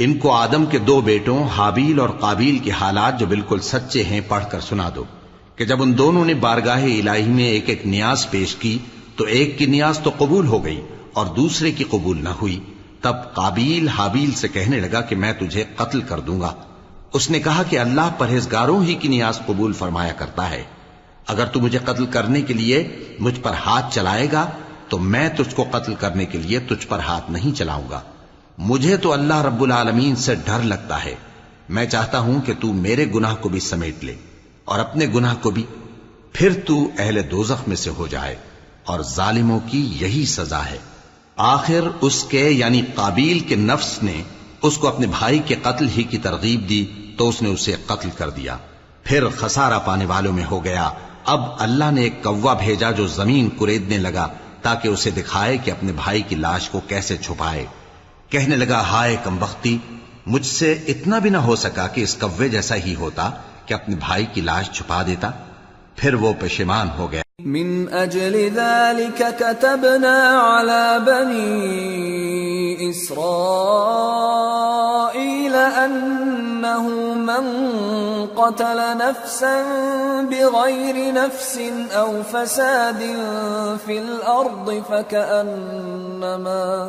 ان کو آدم کے دو بیٹوں، حابیل اور قابیل کے حالات جو بالکل سچے ہیں، پڑھ کر سنا دو کہ جب ان دونوں نے بارگاہ الہی میں ایک ایک نیاز پیش کی، تو ایک کی نیاز تو قبول ہو گئی اور دوسرے کی قبول نہ ہوئی۔ تب قابیل حابیل سے کہنے لگا کہ میں تجھے قتل کر دوں گا۔ اس نے کہا کہ اللہ پرہیزگاروں ہی کی نیاز قبول فرمایا کرتا ہے۔ اگر تو مجھے قتل کرنے کے لیے مجھ پر ہاتھ چلائے گا، تو میں تجھ کو قتل کرنے کے لیے تجھ پر ہاتھ نہیں چلاؤں گا۔ مجھے تو اللہ رب العالمین سے ڈر لگتا ہے۔ میں چاہتا ہوں کہ تو میرے گناہ کو بھی سمیٹ لے اور اپنے گناہ کو بھی۔ پھر تو اہل دوزخ میں سے ہو جائے اور ظالموں کی یہی سزا ہے۔ آخر اس کے یعنی قابیل کے نفس نے اس کو اپنے بھائی کے قتل ہی کی ترغیب دی تو اس نے اسے قتل کر دیا۔ پھر خسارہ پانے والوں میں ہو گیا۔ اب اللہ نے ایک کوا بھیجا جو زمین کریدنے لگا تاکہ اسے دکھائے کہ اپنے بھائی کی لاش کو کیسے چھپائے۔ کہنے لگا، ہائے کم بختی، مجھ سے اتنا بھی نہ ہو سکا کہ اس کوے جیسا ہی ہوتا کہ اپنے بھائی کی لاش چھپا دیتا. پھر وہ پشیمان ہو گیا۔ من أجل ذلك كتبنا على بني إسرائيل أنه من قتل نفسا بغير نفس أو فساد في الأرض فكأنما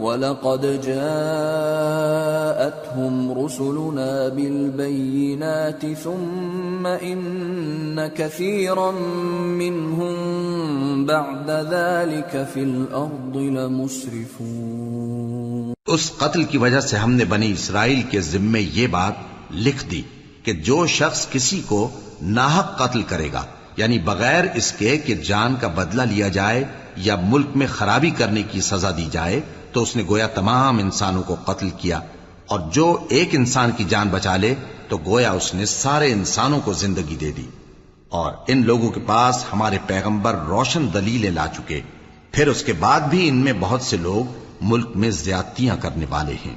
ولقد جاءتهم رسلنا بالبينات ثم إن كثيرا منهم بعد ذلك في الأرض لمسرفون. اس قتل کی وجہ سے ہم نے بنی اسرائیل کے ذمے یہ بات لکھ دی کہ جو شخص کسی کو ناحق قتل کرے گا یعنی بغیر اس کے کہ جان کا بدلہ لیا جائے یا ملک میں خرابی کرنے کی سزا دی جائے تو اس نے گویا تمام انسانوں کو قتل کیا اور جو ایک انسان کی جان بچا لے تو گویا اس نے سارے انسانوں کو زندگی دے دی۔ اور ان لوگوں کے پاس ہمارے پیغمبر روشن دلیلیں لا چکے۔ پھر اس کے بعد بھی ان میں بہت سے لوگ ملک میں زیادتیاں کرنے والے ہیں۔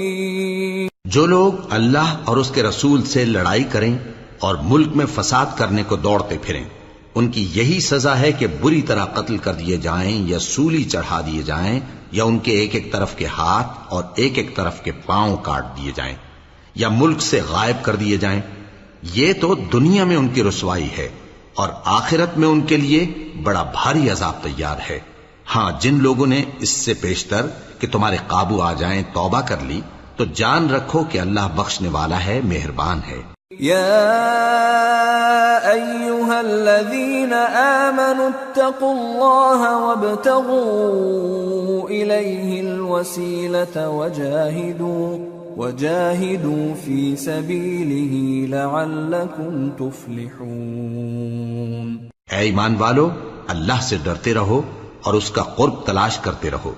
جو لوگ اللہ اور اس کے رسول سے لڑائی کریں اور ملک میں فساد کرنے کو دوڑتے پھریں، ان کی یہی سزا ہے کہ بری طرح قتل کر دیے جائیں یا سولی چڑھا دیے جائیں یا ان کے ایک ایک طرف کے ہاتھ اور ایک ایک طرف کے پاؤں کاٹ دیے جائیں یا ملک سے غائب کر دیے جائیں۔ یہ تو دنیا میں ان کی رسوائی ہے اور آخرت میں ان کے لیے بڑا بھاری عذاب تیار ہے۔ ہاں جن لوگوں نے اس سے پیشتر کہ تمہارے قابو آ جائیں، توبہ کر لی تو جان رکھو کہ اللہ بخشنے والا ہے مہربان ہے۔ يا ايها الذين امنوا اتقوا الله وابتغوا اليه الوسيله وجاهدوا وجاهدوا في سبيله لعلكم تفلحون۔ اے ایمان والو اللہ سے ڈرتے رہو اور اس کا قرب تلاش کرتے رہو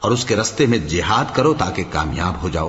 اور اس کے رستے میں جہاد کرو تاکہ کامیاب ہو جاؤ۔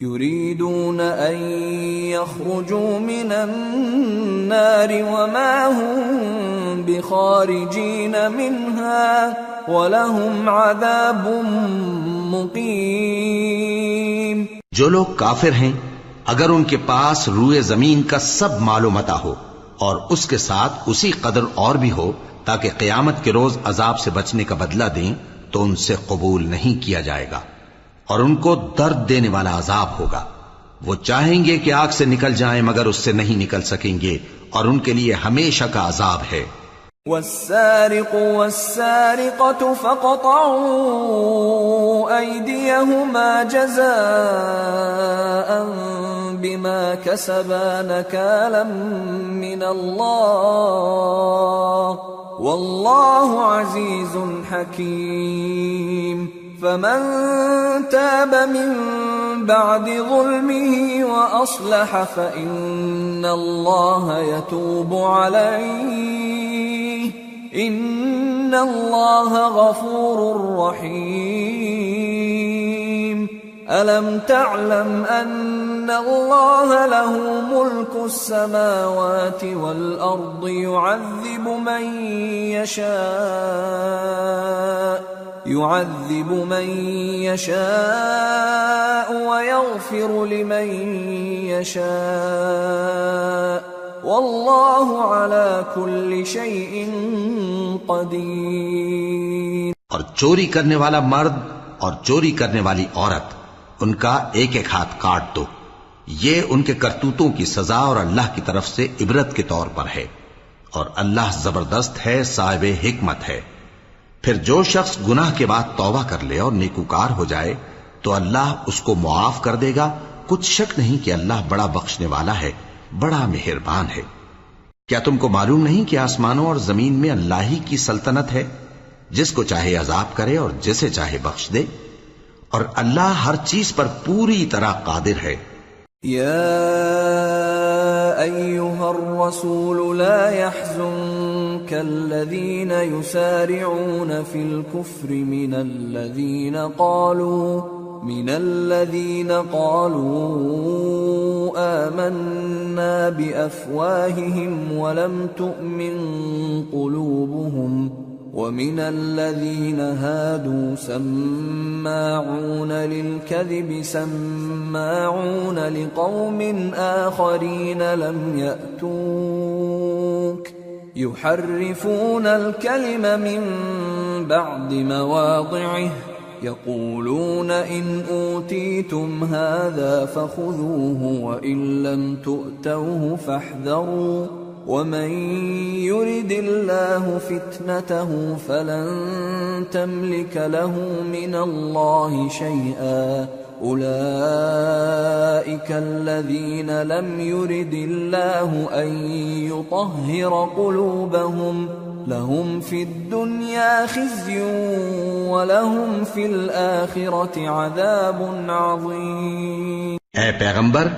يريدون ان يخرجوا من النار وما هم بخارجين منها ولهم عذاب مقيم جو لوگ کافر ہیں، اگر ان کے پاس روئے زمین کا سب مال و متا ہو اور اس کے ساتھ اسی قدر اور بھی ہو تاکہ قیامت کے روز عذاب سے بچنے کا بدلہ دیں، تو ان سے قبول نہیں کیا جائے گا۔ اور ان کو درد دینے والا عذاب ہوگا۔ وہ چاہیں گے کہ آگ سے نکل جائیں مگر اس سے نہیں نکل سکیں گے اور ان کے لیے ہمیشہ کا عذاب ہے۔ والسارق والسارقة فقطعوا أيديهما جزاء بما كسبا نكالا من الله والله عزيز حكيم۔ فمن تاب من بعد ظلمه وأصلح فإن الله يتوب عليه. إن الله غفور رحيم. ألم تعلم أن الله له ملك السماوات والأرض يعذب من يشاء يعذب من يشاء ويغفر لمن يشاء والله على كل شيء قدير اور چوری کرنے والا مرد اور چوری کرنے والی عورت ان کا ایک ایک ہاتھ کاٹ دو۔ یہ ان کے کرتوتوں کی سزا اور اللہ کی طرف سے عبرت کے طور پر ہے۔ اور اللہ زبردست ہے، صاحب حکمت ہے۔ پھر جو شخص گناہ کے بعد توبہ کر لے اور نیکوکار ہو جائے، تو اللہ اس کو معاف کر دے گا۔ کچھ شک نہیں کہ اللہ بڑا بخشنے والا ہے، بڑا مہربان ہے۔ کیا تم کو معلوم نہیں کہ آسمانوں اور زمین میں اللہ ہی کی سلطنت ہے؟ جس کو چاہے عذاب کرے اور جسے چاہے بخش دے۔ اور اللہ ہر چیز پر پوری طرح قادر ہے۔ يا ايها الرسول لا يحزنك الذين يسارعون في الكفر من الذين قالوا، من الذين قالوا آمنا بأفواههم ولم تؤمن قلوبهم ومن الذين هادوا سماعون للكذب، سماعون لقوم آخرين لم يأتوك. يحرفون الكلم من بعد مواضعه، يقولون إن أوتيتم هذا فخذوه وإن لم تؤتوه فاحذروا. ومن يرد الله فتنته فلن تملك له من الله شيئا أولئك الذين لم يرد الله أن يطهر قلوبهم لهم في الدنيا خزي ولهم في الآخرة عذاب عظيم اے پیغمبر،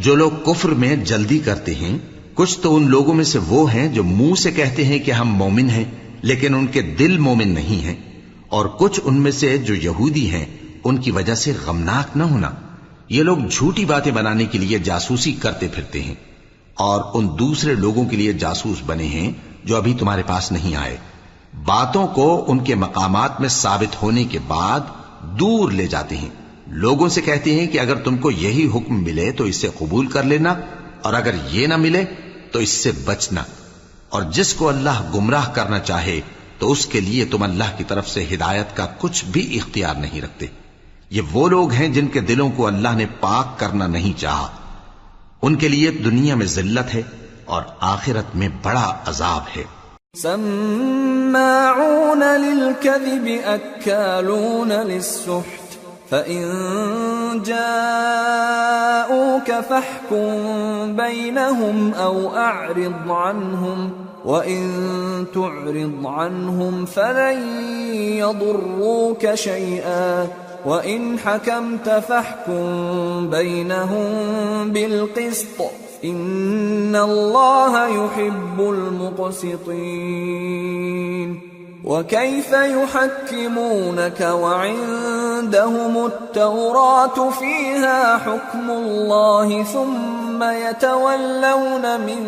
جو لوگ کفر میں جلدی کرتے ہیں کچھ تو ان لوگوں میں سے وہ ہیں جو منہ سے کہتے ہیں کہ ہم مومن ہیں، لیکن ان کے دل مومن نہیں ہیں۔ اور کچھ ان میں سے جو یہودی ہیں، ان کی وجہ سے غمناک نہ ہونا۔ یہ لوگ جھوٹی باتیں بنانے کے لیے جاسوسی کرتے پھرتے ہیں۔ اور ان دوسرے لوگوں کے لیے جاسوس بنے ہیں جو ابھی تمہارے پاس نہیں آئے۔ باتوں کو ان کے مقامات میں ثابت ہونے کے بعد دور لے جاتے ہیں۔ لوگوں سے کہتے ہیں کہ اگر تم کو یہی حکم ملے تو اسے قبول کر لینا۔ اور اگر یہ نہ ملے تو اس سے بچنا۔ اور جس کو اللہ گمراہ کرنا چاہے تو اس کے لیے تم اللہ کی طرف سے ہدایت کا کچھ بھی اختیار نہیں رکھتے۔ یہ وہ لوگ ہیں جن کے دلوں کو اللہ نے پاک کرنا نہیں چاہا۔ ان کے لیے دنیا میں ذلت ہے اور آخرت میں بڑا عذاب ہے۔ سماعون للكذب، أكالون للسحت۔ فإن جاءوك فاحكم بينهم أو أعرض عنهم وإن تعرض عنهم فلن يضروك شيئا وإن حكمت فاحكم بينهم بالقسط إن الله يحب وكيف يحكمونك وعندهم التوراة فيها حكم الله ثم يتولون من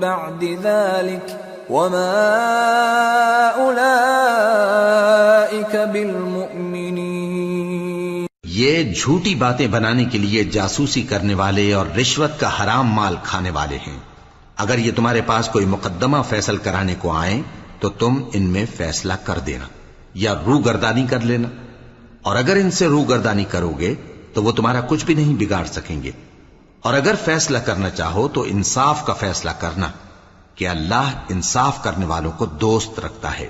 بعد ذلك وما أولئك بالمؤمنين. یہ جھوٹی باتیں بنانے کے لیے جاسوسی کرنے والے اور رشوت کا حرام مال کھانے والے ہیں۔ اگر یہ تمہارے پاس کوئی مقدمہ فیصل کرانے کو آئیں تو تم ان میں فیصلہ کر دینا یا رو گردانی کر لینا۔ اور اگر ان سے رو گردانی کرو گے تو وہ تمہارا کچھ بھی نہیں بگاڑ سکیں گے۔ اور اگر فیصلہ کرنا چاہو تو انصاف کا فیصلہ کرنا کہ اللہ انصاف کرنے والوں کو دوست رکھتا ہے۔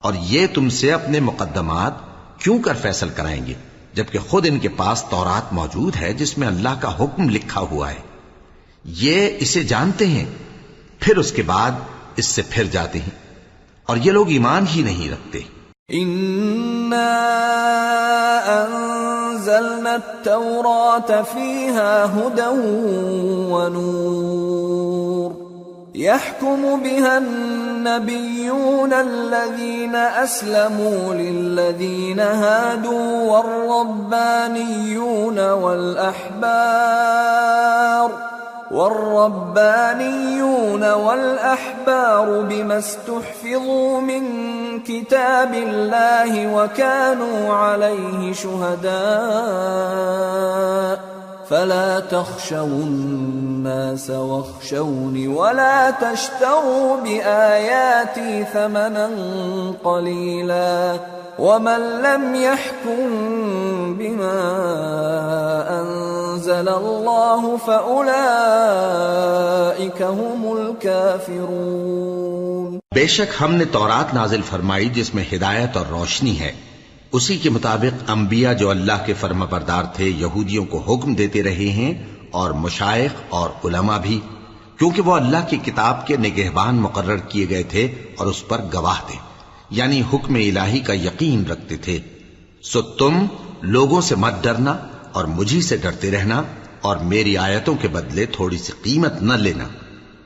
اور یہ تم سے اپنے مقدمات کیوں کر فیصل کرائیں گے؟ جبکہ خود ان کے پاس تورات موجود ہے جس میں اللہ کا حکم لکھا ہوا ہے۔ یہ اسے جانتے ہیں، پھر اس کے بعد اس سے پھر جاتے ہیں۔ اور یہ لوگ ایمان ہی نہیں رکھتے۔ إنا أنزلنا التوراة فيها هدى ونور يحكم بها النبيون الذين أسلموا للذين هادوا والربانيون والأحبار والربانيون والأحبار بما استحفظوا من كتاب الله وكانوا عليه شهداء فلا تخشوا الناس واخشوني ولا تشتروا بآياتي ثمنا قليلا ومن لم يحكم بما أنزل الله فأولئك هم الكافرون بے شک ہم نے تورات نازل فرمائی جس میں ہدایت اور روشنی ہے۔ اسی کے مطابق انبیاء جو اللہ کے فرما بردار تھے یہودیوں کو حکم دیتے رہے ہیں اور مشائق اور علماء بھی، کیونکہ وہ اللہ کی کتاب کے نگہبان مقرر کیے گئے تھے اور اس پر گواہ تھے یعنی حکم الہی کا یقین رکھتے تھے۔ سو تم لوگوں سے مت ڈرنا اور مجھی سے ڈرتے رہنا اور میری آیتوں کے بدلے تھوڑی سی قیمت نہ لینا۔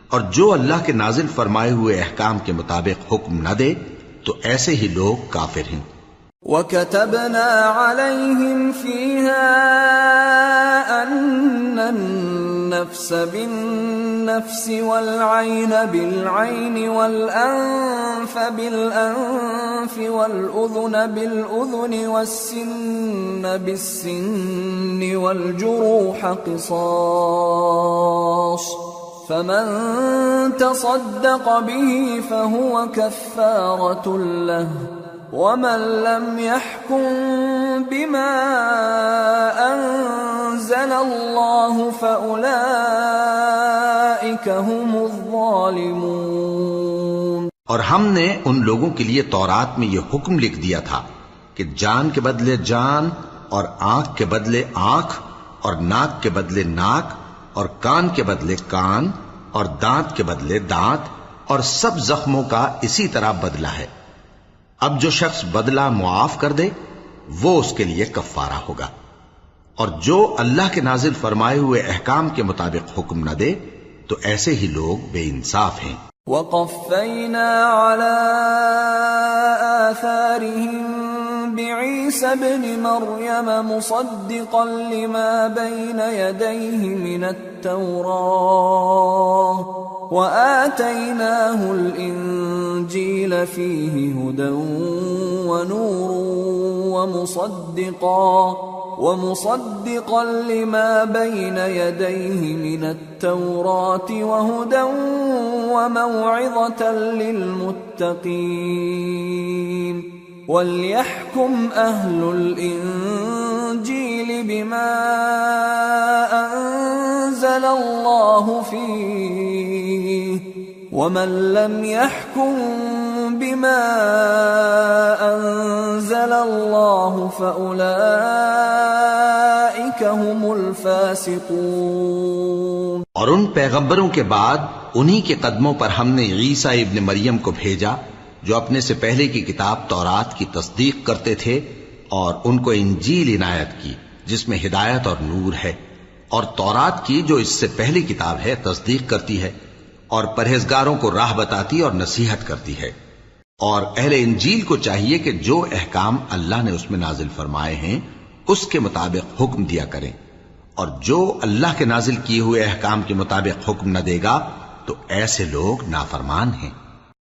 اور جو اللہ کے نازل فرمائے ہوئے احکام کے مطابق حکم نہ دے، تو ایسے ہی لوگ کافر ہیں۔ وكتبنا عليهم فيها أن النفس بالنفس والعين بالعين والأنف بالأنف والأذن بالأذن والسن بالسن والجروح قصاص فمن تصدق به فهو كفارة له ومن لم يحكم بما أنزل الله فأولئك هم الظالمون اور ہم نے ان لوگوں کے لیے تورات میں یہ حکم لکھ دیا تھا کہ جان کے بدلے جان اور آنکھ کے بدلے آنکھ اور ناک کے بدلے ناک اور کان کے بدلے کان اور دانت کے بدلے دانت اور سب زخموں کا اسی طرح بدلہ ہے۔ اب جو شخص بدلہ معاف کر دے، وہ اس کے لیے کفارہ ہوگا۔ اور جو اللہ کے نازل فرمائے ہوئے احکام کے مطابق حکم نہ دے، تو ایسے ہی لوگ بے انصاف ہیں۔ وقفينا على آثارهم بعيسى ابن مريم مصدقا لما بين يديه من التوراة وآتيناه الإنجيل فيه هدى ونور ومصدقا ومصدقا لما بين يديه من التوراة وهدى وموعظة للمتقين وليحكم أهل الإنجيل بما أنزل الله فيه ومن لم يحكم بما أنزل الله فأولئك هم الفاسقون اور ان پیغمبروں کے بعد انہی کے قدموں پر ہم نے عیسیٰ ابن مریم کو بھیجا جو اپنے سے پہلے کی کتاب تورات کی تصدیق کرتے تھے اور ان کو انجیل عنایت کی، جس میں ہدایت اور نور ہے۔ اور تورات کی جو اس سے پہلی کتاب ہے، تصدیق کرتی ہے اور پرہیزگاروں کو راہ بتاتی اور نصیحت کرتی ہے۔ اور اہل انجیل کو چاہیے کہ جو احکام اللہ نے اس میں نازل فرمائے ہیں، اس کے مطابق حکم دیا کریں۔ اور جو اللہ کے نازل کیے ہوئے احکام کے مطابق حکم نہ دے گا، تو ایسے لوگ نافرمان ہیں۔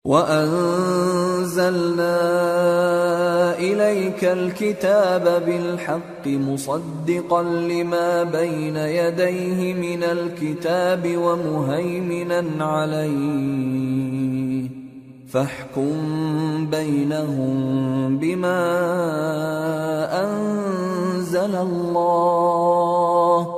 وأنزلنا إليك الكتاب بالحق مصدقا لما بين يديه من الكتاب ومهيمنا عليه فاحكم بينهم بما أنزل الله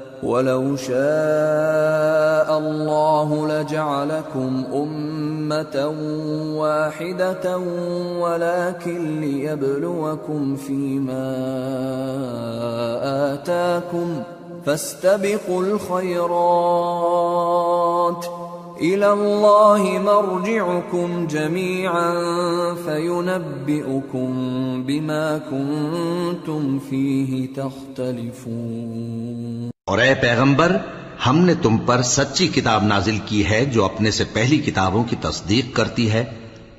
ولو شاء الله لجعلكم امه واحده ولكن ليبلوكم فيما اتاكم فاستبقوا الخيرات. الى الله مرجعكم جميعا فينبئكم بما كنتم فيه تختلفون. اور اے پیغمبر، ہم نے تم پر سچی کتاب نازل کی ہے جو اپنے سے پہلی کتابوں کی تصدیق کرتی ہے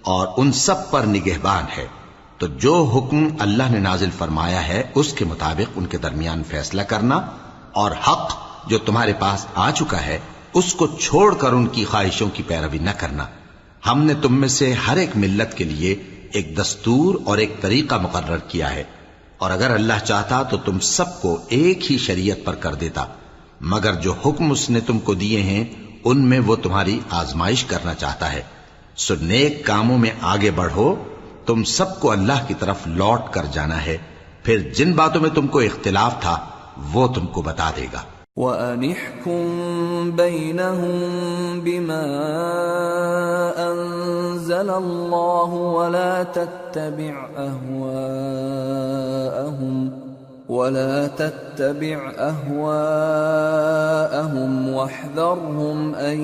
اور ان سب پر نگہبان ہے۔ تو جو حکم اللہ نے نازل فرمایا ہے، اس کے مطابق ان کے درمیان فیصلہ کرنا اور حق جو تمہارے پاس آ چکا ہے، اس کو چھوڑ کر ان کی خواہشوں کی پیروی نہ کرنا۔ ہم نے تم میں سے ہر ایک ملت کے لیے ایک دستور اور ایک طریقہ مقرر کیا ہے۔ اور اگر اللہ چاہتا تو تم سب کو ایک ہی شریعت پر کر دیتا، مگر جو حکم اس نے تم کو دیے ہیں، ان میں وہ تمہاری آزمائش کرنا چاہتا ہے۔ سو نیک کاموں میں آگے بڑھو، تم سب کو اللہ کی طرف لوٹ کر جانا ہے۔ پھر جن باتوں میں تم کو اختلاف تھا، وہ تم کو بتا دے گا۔ وَأَنِحْكُمْ بَيْنَهُمْ بِمَا أَنزَلَ اللَّهُ وَلَا تَتَّبِعْ أَهْوَاءَهُمْ ولا تتبع اهواءهم واحذرهم ان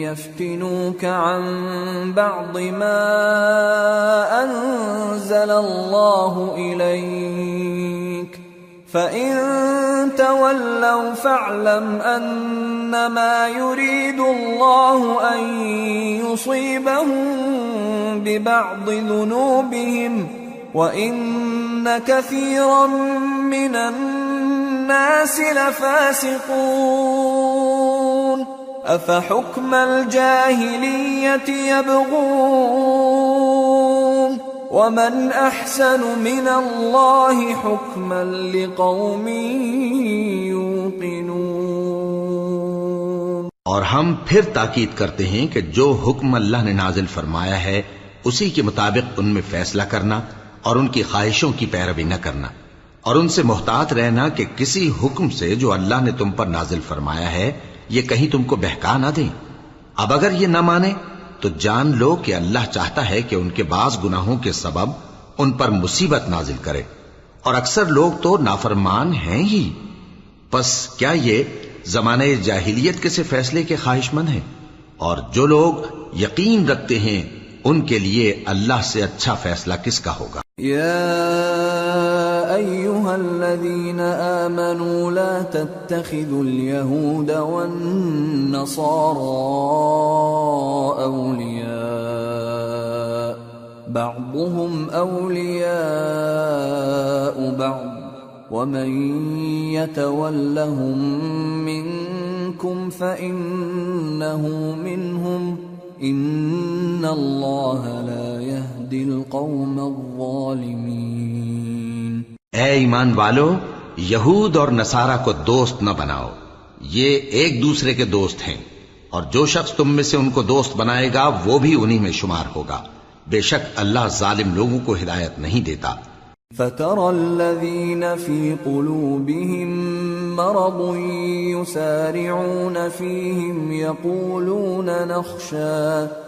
يفتنوك عن بعض ما انزل الله اليك فان تولوا فاعلم انما يريد الله ان يصيبهم ببعض ذنوبهم وان كثيرا من الناس لفاسقون افحكم الجاهليه يبغون ومن احسن من الله حكما لقوم يوقنون اور ہم پھر تاکید کرتے ہیں کہ جو حکم اللہ نے نازل فرمایا ہے، اسی کے مطابق ان میں فیصلہ کرنا اور ان کی خواہشوں کی پیروی نہ کرنا اور ان سے محتاط رہنا کہ کسی حکم سے جو اللہ نے تم پر نازل فرمایا ہے، یہ کہیں تم کو بہکا نہ دیں۔ اب اگر یہ نہ مانے تو جان لو کہ اللہ چاہتا ہے کہ ان کے بعض گناہوں کے سبب ان پر مصیبت نازل کرے۔ اور اکثر لوگ تو نافرمان ہیں ہی۔ پس کیا یہ زمانے جاہلیت کے سے فیصلے کے خواہش مند ہیں؟ اور جو لوگ یقین رکھتے ہیں، ان کے لیے اللہ سے اچھا فیصلہ کس کا ہوگا؟ أيها الذين آمنوا لا تتخذوا اليهود والنصارى أولياء. بعضهم أولياء بعض. ومن يتولهم منكم فإنه منهم. إن الله لا يهدي القوم الظالمين. اے ایمان والو، یہود اور نصارہ کو دوست نہ بناؤ۔ یہ ایک دوسرے کے دوست ہیں، اور جو شخص تم میں سے ان کو دوست بنائے گا، وہ بھی انہی میں شمار ہوگا۔ بے شک اللہ ظالم لوگوں کو ہدایت نہیں دیتا۔ فترى الذين في قلوبهم مرض يسارعون فيهم، يقولون نخشى۔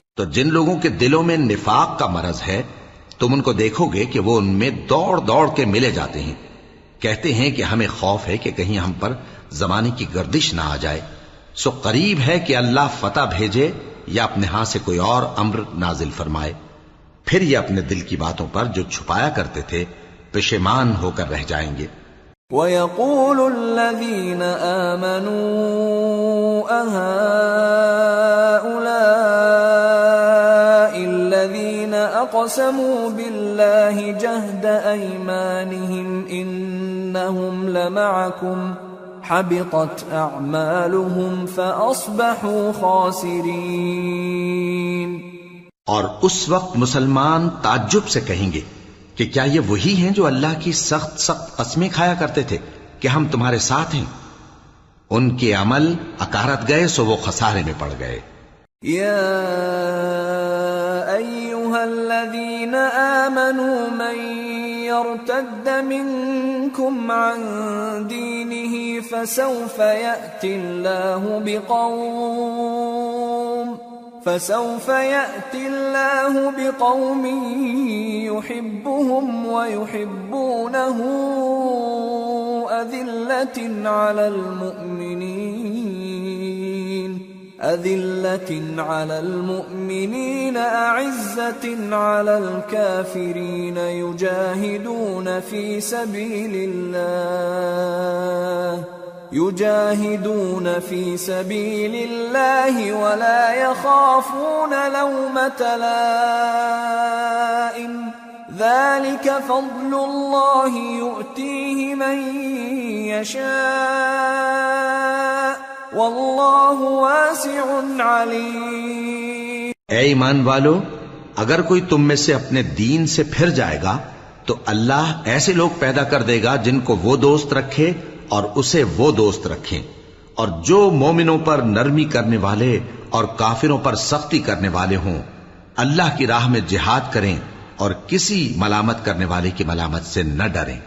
تو جن لوگوں کے دلوں میں نفاق کا مرض ہے، تم ان کو دیکھو گے کہ وہ ان میں دوڑ دوڑ کے ملے جاتے ہیں۔ کہتے ہیں کہ ہمیں خوف ہے کہ کہیں ہم پر زمانے کی گردش نہ آ جائے۔ سو قریب ہے کہ اللہ فتح بھیجے یا اپنے ہاں سے کوئی اور امر نازل فرمائے۔ پھر یہ اپنے دل کی باتوں پر جو چھپایا کرتے تھے، پشیمان ہو کر رہ جائیں گے۔ وَيَقُولُ الَّذِينَ آمَنُوا أَهَٰؤُلَاءِ الَّذِينَ أَقْسَمُوا بِاللَّهِ جَهْدَ أَيْمَانِهِمْ إِنَّهُمْ لَمَعَكُمْ حَبِطَتْ أَعْمَالُهُمْ فَأَصْبَحُوا خَاسِرِينَ. اور اس وقت مسلمان تعجب سے کہیں گے کہ کیا یہ وہی ہیں جو اللہ کی سخت سخت قسمیں کھایا کرتے تھے کہ ہم تمہارے ساتھ ہیں؟ ان کے عمل اکارت گئے سو وہ خسارے میں پڑ گئے۔ یا ایوہا الذین آمنوا من يرتد منكم عن دينه فسوف يأتي الله بقوم فسوف يأتي الله بقوم يحبهم ويحبونه أذلة على المؤمنين أذلة على المؤمنين، أعزة على الكافرين، يجاهدون في سبيل الله، يجاهدون في سبيل الله ولا يخافون لومة لائم. ذلك فضل الله يؤتيه من يشاء. واللہ واسع علیم۔ اے ایمان والو، اگر کوئی تم میں سے اپنے دین سے پھر جائے گا، تو اللہ ایسے لوگ پیدا کر دے گا جن کو وہ دوست رکھے اور اسے وہ دوست رکھیں۔ اور جو مومنوں پر نرمی کرنے والے اور کافروں پر سختی کرنے والے ہوں، اللہ کی راہ میں جہاد کریں اور کسی ملامت کرنے والے کی ملامت سے نہ ڈریں۔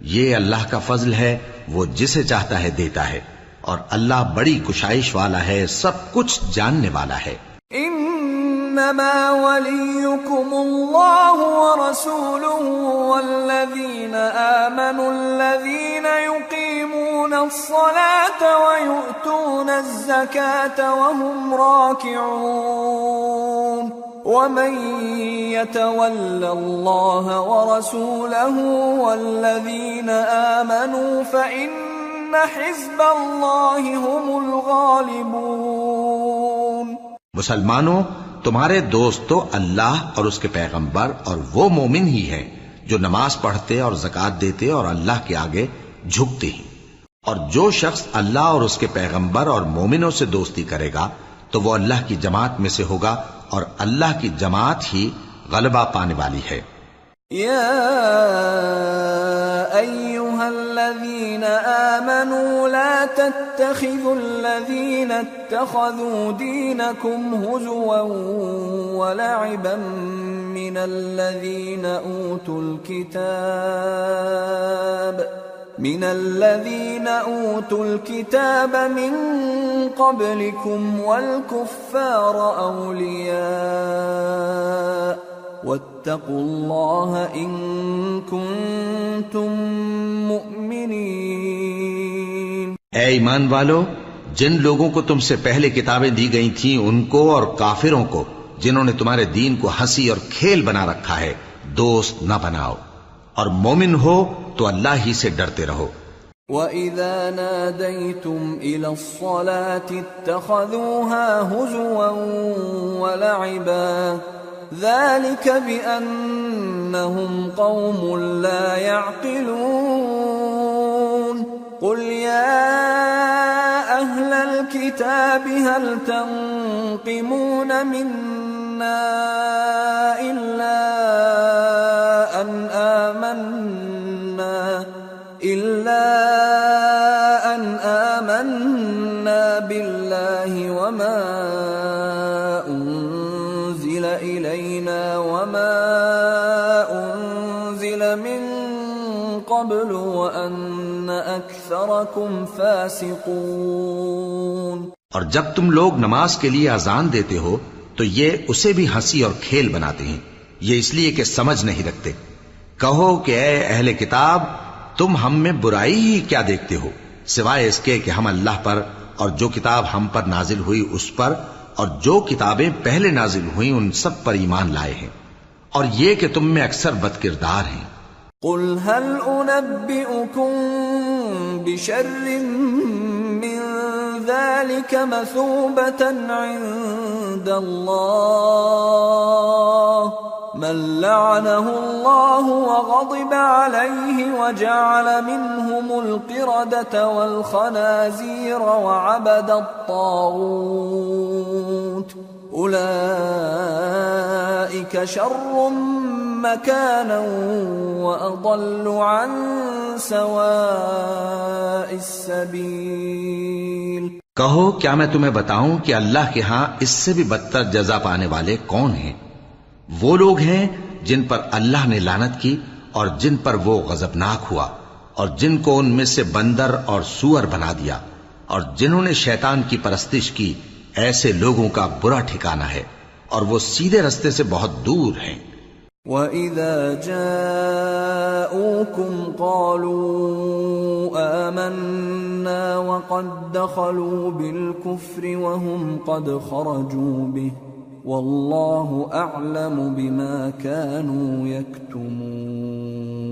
یہ اللہ کا فضل ہے، وہ جسے چاہتا ہے دیتا ہے۔ اور اللہ بڑی کشائش والا ہے، سب کچھ جاننے والا ہے۔ انما وليكم الله ورسوله والذين آمنوا الذين يقيمون الصلاة ويؤتون الزكاة وهم راكعون ومن يتول الله ورسوله والذين آمنوا فإن حزب اللہ هم الغالبون مسلمانوں، تمہارے دوست تو اللہ اور اس کے پیغمبر اور وہ مومن ہی ہیں جو نماز پڑھتے اور زکات دیتے اور اللہ کے آگے جھکتے ہیں۔ اور جو شخص اللہ اور اس کے پیغمبر اور مومنوں سے دوستی کرے گا، تو وہ اللہ کی جماعت میں سے ہوگا اور اللہ کی جماعت ہی غلبہ پانے والی ہے۔ یا ایوہا الذین آمنوا لا تتخذوا الذین اتخذوا دینکم هزوا ولعبا من الذین اوتوا الكتاب من الذين اوتوا الكتاب من قبلكم والكفار اولياء واتقوا الله ان كنتم مؤمنين. اے ایمان والو جن لوگوں کو تم سے پہلے کتابیں دی گئی تھیں ان کو اور کافروں کو جنہوں نے تمہارے دین کو ہنسی اور کھیل بنا رکھا ہے دوست نہ بناؤ۔ اور مومن ہو تو اللہ ہی سے ڈرتے رہو۔ وَإِذَا نَادَيْتُمْ إِلَى الصَّلَاةِ اتَّخَذُوهَا هُزُوًا وَلَعِبًا ذلك بأنهم قوم لا يعقلون. قل يا أهل الكتاب، هل تنقمون منا إلا أن آمنا؟ إلا أن آمنا بالله وما قبل وأن أكثركم فاسقون۔ اور جب تم لوگ نماز کے لیے اذان دیتے ہو، تو یہ اسے بھی ہنسی اور کھیل بناتے ہیں۔ یہ اس لیے کہ سمجھ نہیں رکھتے۔ کہو کہ اے اہل کتاب، تم ہم میں برائی ہی کیا دیکھتے ہو؟ سوائے اس کے کہ ہم اللہ پر اور جو کتاب ہم پر نازل ہوئی اس پر اور جو کتابیں پہلے نازل ہوئیں ان سب پر ایمان لائے ہیں۔ اور یہ کہ تم میں اکثر بد کردار ہیں۔ قل هل انبئكم بشر من ذلك مثوبة عند الله من لعنه الله وغضب عليه وجعل منهم القردة والخنازير وعبد الطاغوت أولئك شر مكانا وأضل عن سواء السبيل. کہو، کیا میں تمہیں بتاؤں کہ اللہ کے ہاں اس سے بھی بدتر جزا پانے والے کون ہیں؟ وہ لوگ ہیں جن پر اللہ نے لانت کی اور جن پر وہ غضبناک ہوا اور جن کو ان میں سے بندر اور سور بنا دیا اور جنہوں نے شیطان کی پرستش کی ایسے لوگوں کا برا ٹھکانہ ہے اور وہ سیدھے رستے سے بہت دور ہیں۔ وَإِذَا جَاءُوكُمْ قَالُوا آمَنَّا وَقَدْ دَخَلُوا بِالْكُفْرِ وَهُمْ قَدْ خَرَجُوا بِهِ وَاللَّهُ أَعْلَمُ بِمَا كَانُوا يَكْتُمُونَ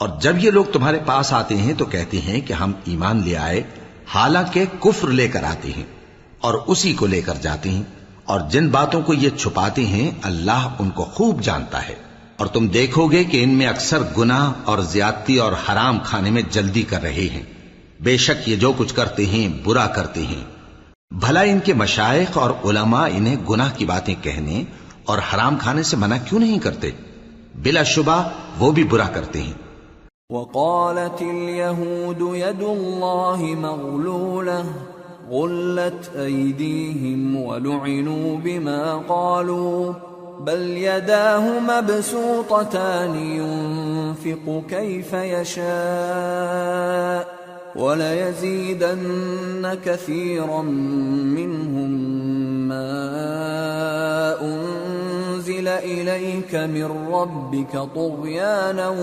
اور جب یہ لوگ تمہارے پاس آتے ہیں تو کہتے ہیں کہ ہم ایمان لے آئے، حالانکہ کفر لے کر آتے ہیں اور اسی کو لے کر جاتے ہیں اور جن باتوں کو یہ چھپاتے ہیں، اللہ ان کو خوب جانتا ہے۔ اور تم دیکھو گے کہ ان میں اکثر گناہ اور زیادتی اور حرام کھانے میں جلدی کر رہے ہیں۔ بے شک یہ جو کچھ کرتے ہیں، برا کرتے ہیں۔ بھلا ان کے مشائق اور علماء انہیں گناہ کی باتیں کہنے اور حرام کھانے سے منع کیوں نہیں کرتے؟ بلا شبہ وہ بھی برا کرتے ہیں۔ وقالت اليهود يد الله مغلوله غلت أيديهم ولعنوا بما قالوا، بل يداه مبسوطتان ينفق كيف يشاء، وليزيدن كثيرا منهم ما أنزل انزل اليك من ربك طغيانا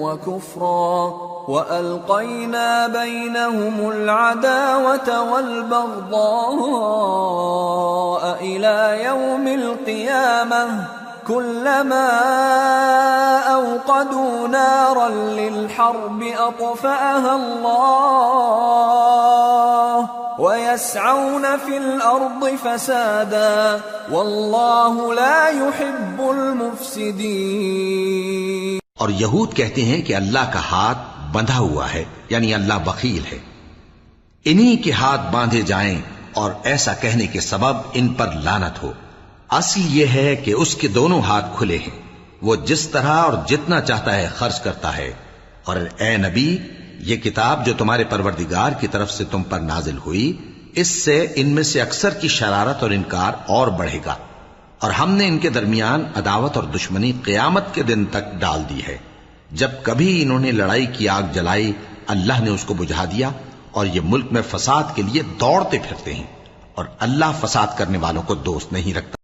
وكفرا والقينا بينهم الْعَدَاوَةَ والبغضاء الى يوم القيامه كُلَّمَا أَوْقَدُوا نَارًا لِلْحَرْبِ أَطْفَأَهَا اللَّهُ وَيَسْعَوْنَ فِي الْأَرْضِ فَسَادًا وَاللَّهُ لَا يُحِبُّ الْمُفْسِدِينَ اور یہود کہتے ہیں کہ اللہ کا ہاتھ بندھا ہوا ہے یعنی اللہ بخیل ہے۔ انہی کے ہاتھ باندھے جائیں اور ایسا کہنے کے سبب ان پر لانت ہو۔ اصل یہ ہے کہ اس کے دونوں ہاتھ کھلے ہیں۔ وہ جس طرح اور جتنا چاہتا ہے خرچ کرتا ہے۔ اور اے نبی، یہ کتاب جو تمہارے پروردگار کی طرف سے تم پر نازل ہوئی، اس سے ان میں سے اکثر کی شرارت اور انکار اور بڑھے گا۔ اور ہم نے ان کے درمیان عداوت اور دشمنی قیامت کے دن تک ڈال دی ہے۔ جب کبھی انہوں نے لڑائی کی آگ جلائی، اللہ نے اس کو بجھا دیا اور یہ ملک میں فساد کے لیے دوڑتے پھرتے ہیں۔ اور اللہ فساد کرنے والوں کو دوست نہیں رکھتا۔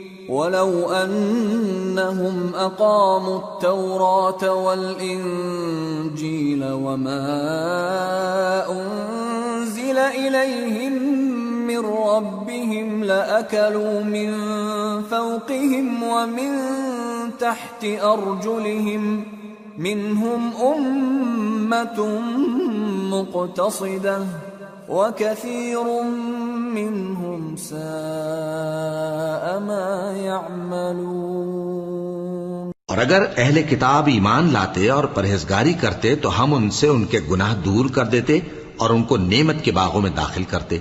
ولو أنهم أقاموا التوراة والإنجيل وما أنزل إليهم من ربهم لأكلوا من فوقهم ومن تحت أرجلهم منهم أمة مقتصدة وَكَثِيرٌ مِّنْهُمْ سَاءَ مَا يَعْمَلُونَ اور اگر اہل کتاب ایمان لاتے اور پرہیزگاری کرتے تو ہم ان سے ان کے گناہ دور کر دیتے اور ان کو نعمت کے باغوں میں داخل کرتے۔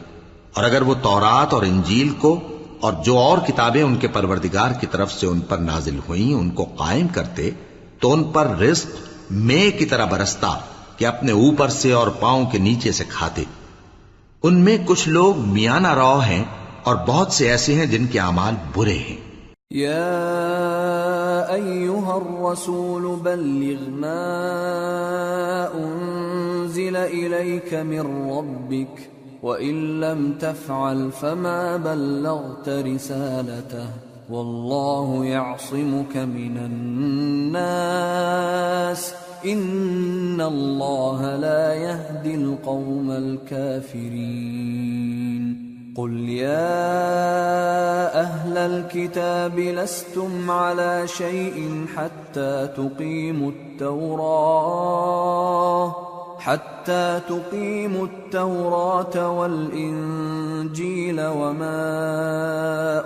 اور اگر وہ تورات اور انجیل کو اور جو اور کتابیں ان کے پروردگار کی طرف سے ان پر نازل ہوئیں ان کو قائم کرتے تو ان پر رزق میں کی طرح برستا کہ اپنے اوپر سے اور پاؤں کے نیچے سے کھاتے۔ ان میں کچھ لوگ میانہ رو ہیں اور بہت سے ایسے ہیں جن کے اعمال برے ہیں۔ یا ایوہا الرسول بلغ ما انزل الیک من ربک وَإِن لَّمْ تَفْعَلْ فَمَا بَلَّغْتَ رِسَالَتَهُ وَاللَّهُ يَعْصِمُكَ مِنَ النَّاسِ ان اللہ لا يهدي القوم الكافرين قل يا اهل الكتاب لستم على شيء حتى تقيموا التوراة حتى تقيموا التوراة والإنجيل وما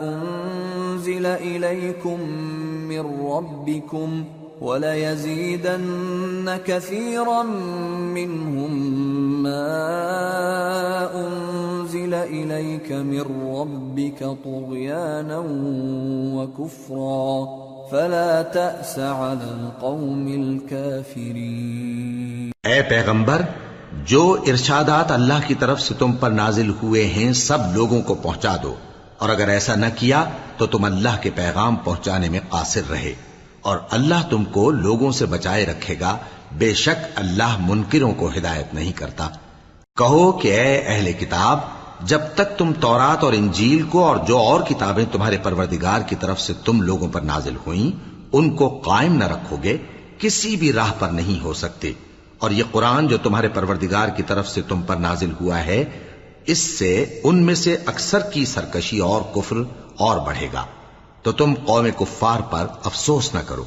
أنزل إليكم من ربكم وليزيدن كثيرا منهم ما أنزل إليك من ربك طغيانا وكفرا فلا تأس على القوم الكافرين اے پیغمبر، جو ارشادات اللہ کی طرف سے تم پر نازل ہوئے ہیں، سب لوگوں کو پہنچا دو۔ اور اگر ایسا نہ کیا، تو تم اللہ کے پیغام پہنچانے میں قاصر رہے۔ اور اللہ تم کو لوگوں سے بچائے رکھے گا۔ بے شک اللہ منکروں کو ہدایت نہیں کرتا۔ کہو کہ اے اہل کتاب، جب تک تم تورات اور انجیل کو اور جو اور کتابیں تمہارے پروردگار کی طرف سے تم لوگوں پر نازل ہوئیں، ان کو قائم نہ رکھو گے، کسی بھی راہ پر نہیں ہو سکتے۔ اور یہ قرآن جو تمہارے پروردگار کی طرف سے تم پر نازل ہوا ہے، اس سے ان میں سے اکثر کی سرکشی اور کفر اور بڑھے گا۔ تو تم قوم کفار پر افسوس نہ کرو۔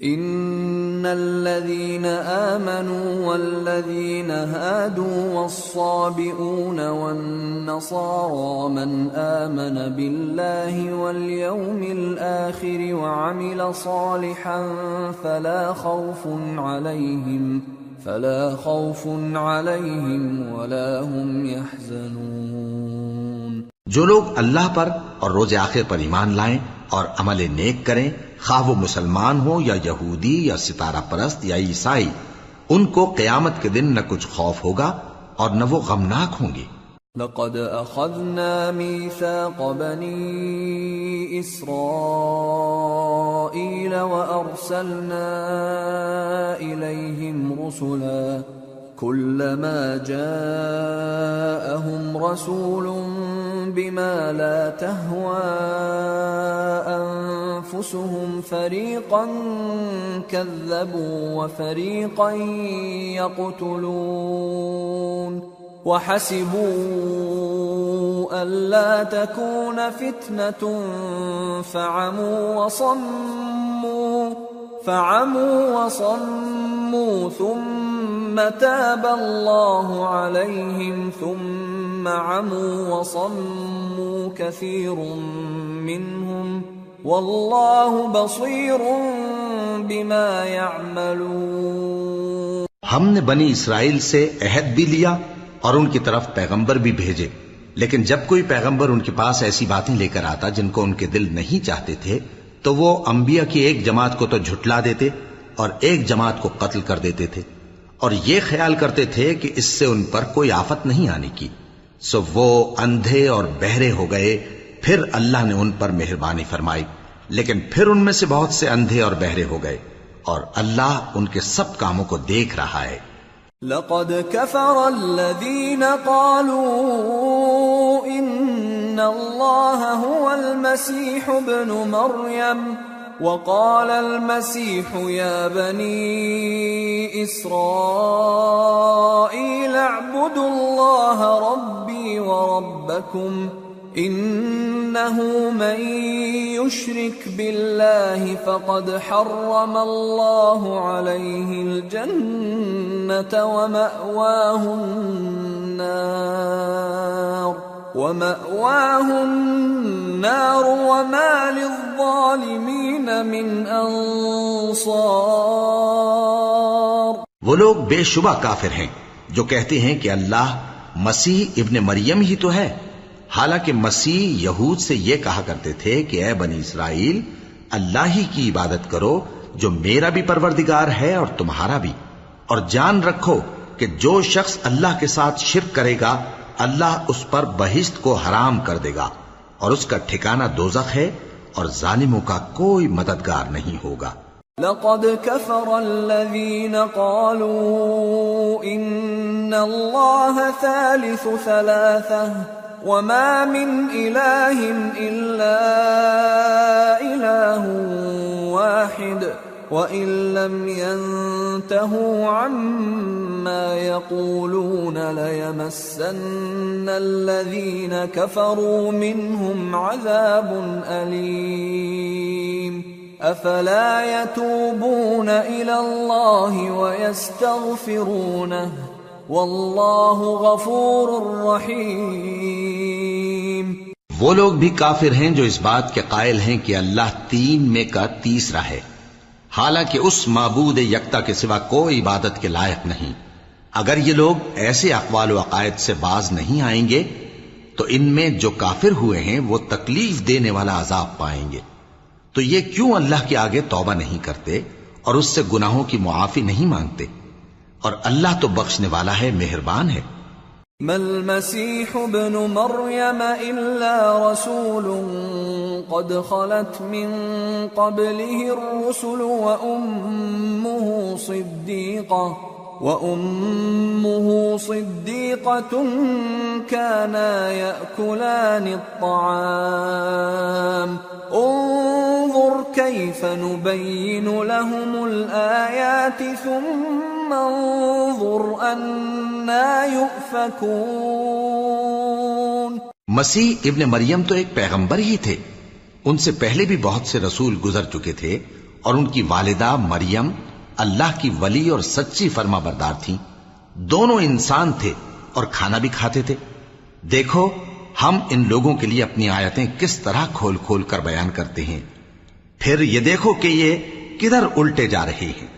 ان الذين امنوا والذين هادوا والصابئون والنصارى من امن بالله واليوم الاخر وعمل صالحا فلا خوف عليهم فلا خوف عليهم ولا هم يحزنون جو لوگ اللہ پر اور روز آخر پر ایمان لائیں اور عمل نیک کریں، خواہ وہ مسلمان ہو یا یہودی یا ستارہ پرست یا عیسائی، ان کو قیامت کے دن نہ کچھ خوف ہوگا اور نہ وہ غمناک ہوں گے۔ لقد اخذنا ميثاق بني اسرائيل وارسلنا اليهم رسلا كلما جاءهم رسول بما لا تهوى انفسهم فريقا كذبوا وفريقا يقتلون وحسبوا ألا تكون فتنة فعموا وصموا فعموا وصموا ثم تاب الله عليهم ثم عموا وصموا كثير منهم والله بصير بما يعملون ہم نے بنی اسرائیل سے عہد بھی لیا اور ان کی طرف پیغمبر بھی بھیجے۔ لیکن جب کوئی پیغمبر ان کے پاس ایسی باتیں لے کر آتا جن کو ان کے دل نہیں چاہتے تھے تو وہ انبیاء کی ایک جماعت کو تو جھٹلا دیتے اور ایک جماعت کو قتل کر دیتے تھے۔ اور یہ خیال کرتے تھے کہ اس سے ان پر کوئی آفت نہیں آنے کی۔ سو وہ اندھے اور بہرے ہو گئے۔ پھر اللہ نے ان پر مہربانی فرمائی۔ لیکن پھر ان میں سے بہت سے اندھے اور بہرے ہو گئے۔ اور اللہ ان کے سب کاموں کو دیکھ رہا ہے۔ لقد كفر الذين قالوا ان الله هو المسيح ابن مريم وقال المسيح يا بني اسرائيل اعبدوا الله ربي وربكم انه من يشرك بالله فقد حرم الله عليه الجنه وماواه النار وماواه النار وما للظالمين من انصار وہ لوگ بے شبہ کافر ہیں، جو کہتے ہیں کہ اللہ مسیح ابن مریم ہی تو ہے۔ حالانکہ مسیح یہود سے یہ کہا کرتے تھے کہ اے بنی اسرائیل، اللہ ہی کی عبادت کرو جو میرا بھی پروردگار ہے اور تمہارا بھی۔ اور جان رکھو کہ جو شخص اللہ کے ساتھ شرک کرے گا اللہ اس پر بہشت کو حرام کر دے گا اور اس کا ٹھکانہ دوزخ ہے اور ظالموں کا کوئی مددگار نہیں ہوگا۔ لقد كفر الذين قالوا ان الله ثالث ثلاثه وما من اله الا اله واحد. وان لم ينتهوا عما يقولون ليمسن الذين كفروا منهم عذاب اليم افلا يتوبون الى الله ويستغفرونه واللہ غفور رحیم وہ لوگ بھی کافر ہیں جو اس بات کے قائل ہیں کہ اللہ تین میں کا تیسرا ہے۔ حالانکہ اس معبود یکتا کے سوا کوئی عبادت کے لائق نہیں۔ اگر یہ لوگ ایسے اقوال و عقائد سے باز نہیں آئیں گے، تو ان میں جو کافر ہوئے ہیں، وہ تکلیف دینے والا عذاب پائیں گے۔ تو یہ کیوں اللہ کے آگے توبہ نہیں کرتے اور اس سے گناہوں کی معافی نہیں مانگتے؟ اور اللہ تو بخشنے والا ہے، مہربان ہے۔ ما المسيح ابن مريم إلا رسول قد خلت من قبله الرسل وأمه صديقة وأمه صديقة كانا يأكلان الطعام. انظر كيف نبين لهم الآيات ثم مسیح ابن مریم تو ایک پیغمبر ہی تھے۔ ان سے پہلے بھی بہت سے رسول گزر چکے تھے اور ان کی والدہ مریم اللہ کی ولی اور سچی فرما بردار تھیں۔ دونوں انسان تھے اور کھانا بھی کھاتے تھے۔ دیکھو، ہم ان لوگوں کے لیے اپنی آیتیں کس طرح کھول کھول کر بیان کرتے ہیں۔ پھر یہ دیکھو کہ یہ کدھر الٹے جا رہے ہیں۔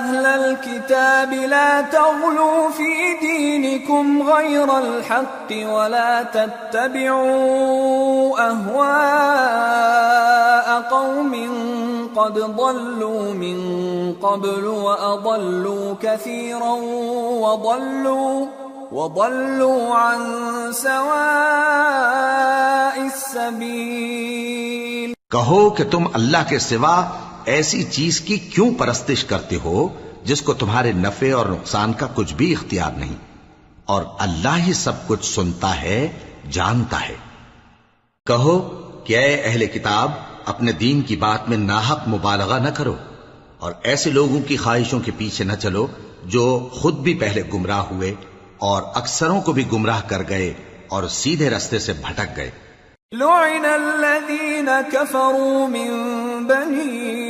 اهل الكتاب لا تغلوا في دينكم غير الحق ولا تتبعوا اهواء قوم قد ضلوا من قبل وأضلوا كثيرا وضلوا وضلوا عن سواء السبيل. کہو کہ تم اللہ کے سوا ایسی چیز کی کیوں پرستش کرتے ہو جس کو تمہارے نفع اور نقصان کا کچھ بھی اختیار نہیں؟ اور اللہ ہی سب کچھ سنتا ہے، جانتا ہے۔ کہو کہ اے اہل کتاب، اپنے دین کی بات میں ناحق مبالغہ نہ کرو اور ایسے لوگوں کی خواہشوں کے پیچھے نہ چلو جو خود بھی پہلے گمراہ ہوئے اور اکثروں کو بھی گمراہ کر گئے اور سیدھے رستے سے بھٹک گئے۔ لعن الذين كفروا من بني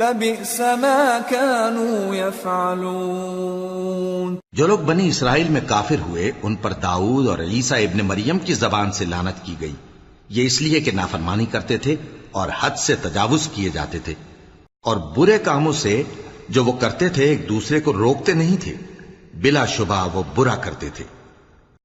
لبئس ما كانوا يفعلون۔ جو لوگ بنی اسرائیل میں کافر ہوئے، ان پر داؤد اور عیسیٰ ابن مریم کی زبان سے لانت کی گئی۔ یہ اس لیے کہ نافرمانی کرتے تھے اور حد سے تجاوز کیے جاتے تھے۔ اور برے کاموں سے جو وہ کرتے تھے، ایک دوسرے کو روکتے نہیں تھے۔ بلا شبہ وہ برا کرتے تھے۔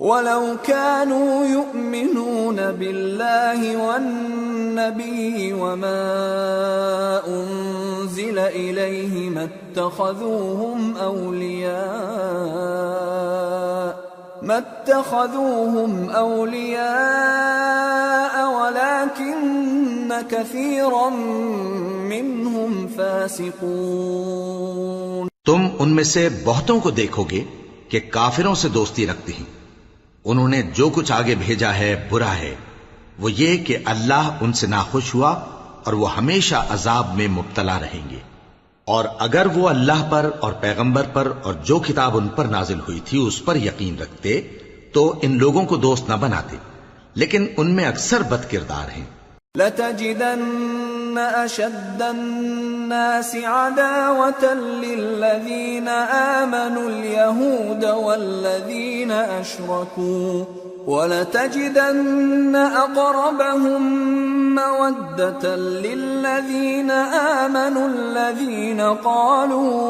ولو كانوا يؤمنون بالله والنبي وما أنزل إليه ما اتخذوهم أولياء ما اتخذوهم أولياء ولكن كثيرا منهم فاسقون. تم ان میں سے بہتوں کو دیکھو گے کہ کافروں سے دوستی رکھتے ہیں۔ انہوں نے جو کچھ آگے بھیجا ہے، برا ہے۔ وہ یہ کہ اللہ ان سے ناخوش ہوا اور وہ ہمیشہ عذاب میں مبتلا رہیں گے۔ اور اگر وہ اللہ پر اور پیغمبر پر اور جو کتاب ان پر نازل ہوئی تھی اس پر یقین رکھتے، تو ان لوگوں کو دوست نہ بناتے۔ لیکن ان میں اکثر بد کردار ہیں۔ لتجدن أشد الناس عداوة للذين آمنوا اليهود والذين أشركوا ولتجدن أقربهم مودة للذين آمنوا الذين قالوا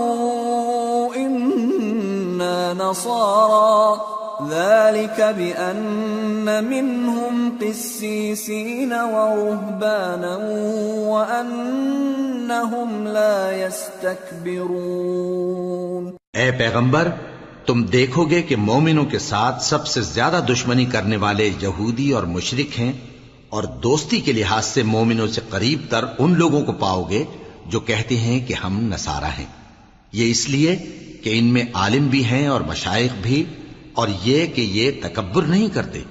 إنا نصارى ذلك بأن منهم قسيسين ورهبانا وأنهم لا يستكبرون. اے پیغمبر، تم دیکھو گے کہ مومنوں کے ساتھ سب سے زیادہ دشمنی کرنے والے یہودی اور مشرک ہیں اور دوستی کے لحاظ سے مومنوں سے قریب تر ان لوگوں کو پاؤ گے جو کہتے ہیں کہ ہم نصارہ ہیں۔ یہ اس لیے کہ ان میں عالم بھی ہیں اور مشائق بھی اور یہ کہ یہ تکبر نہیں کرتے۔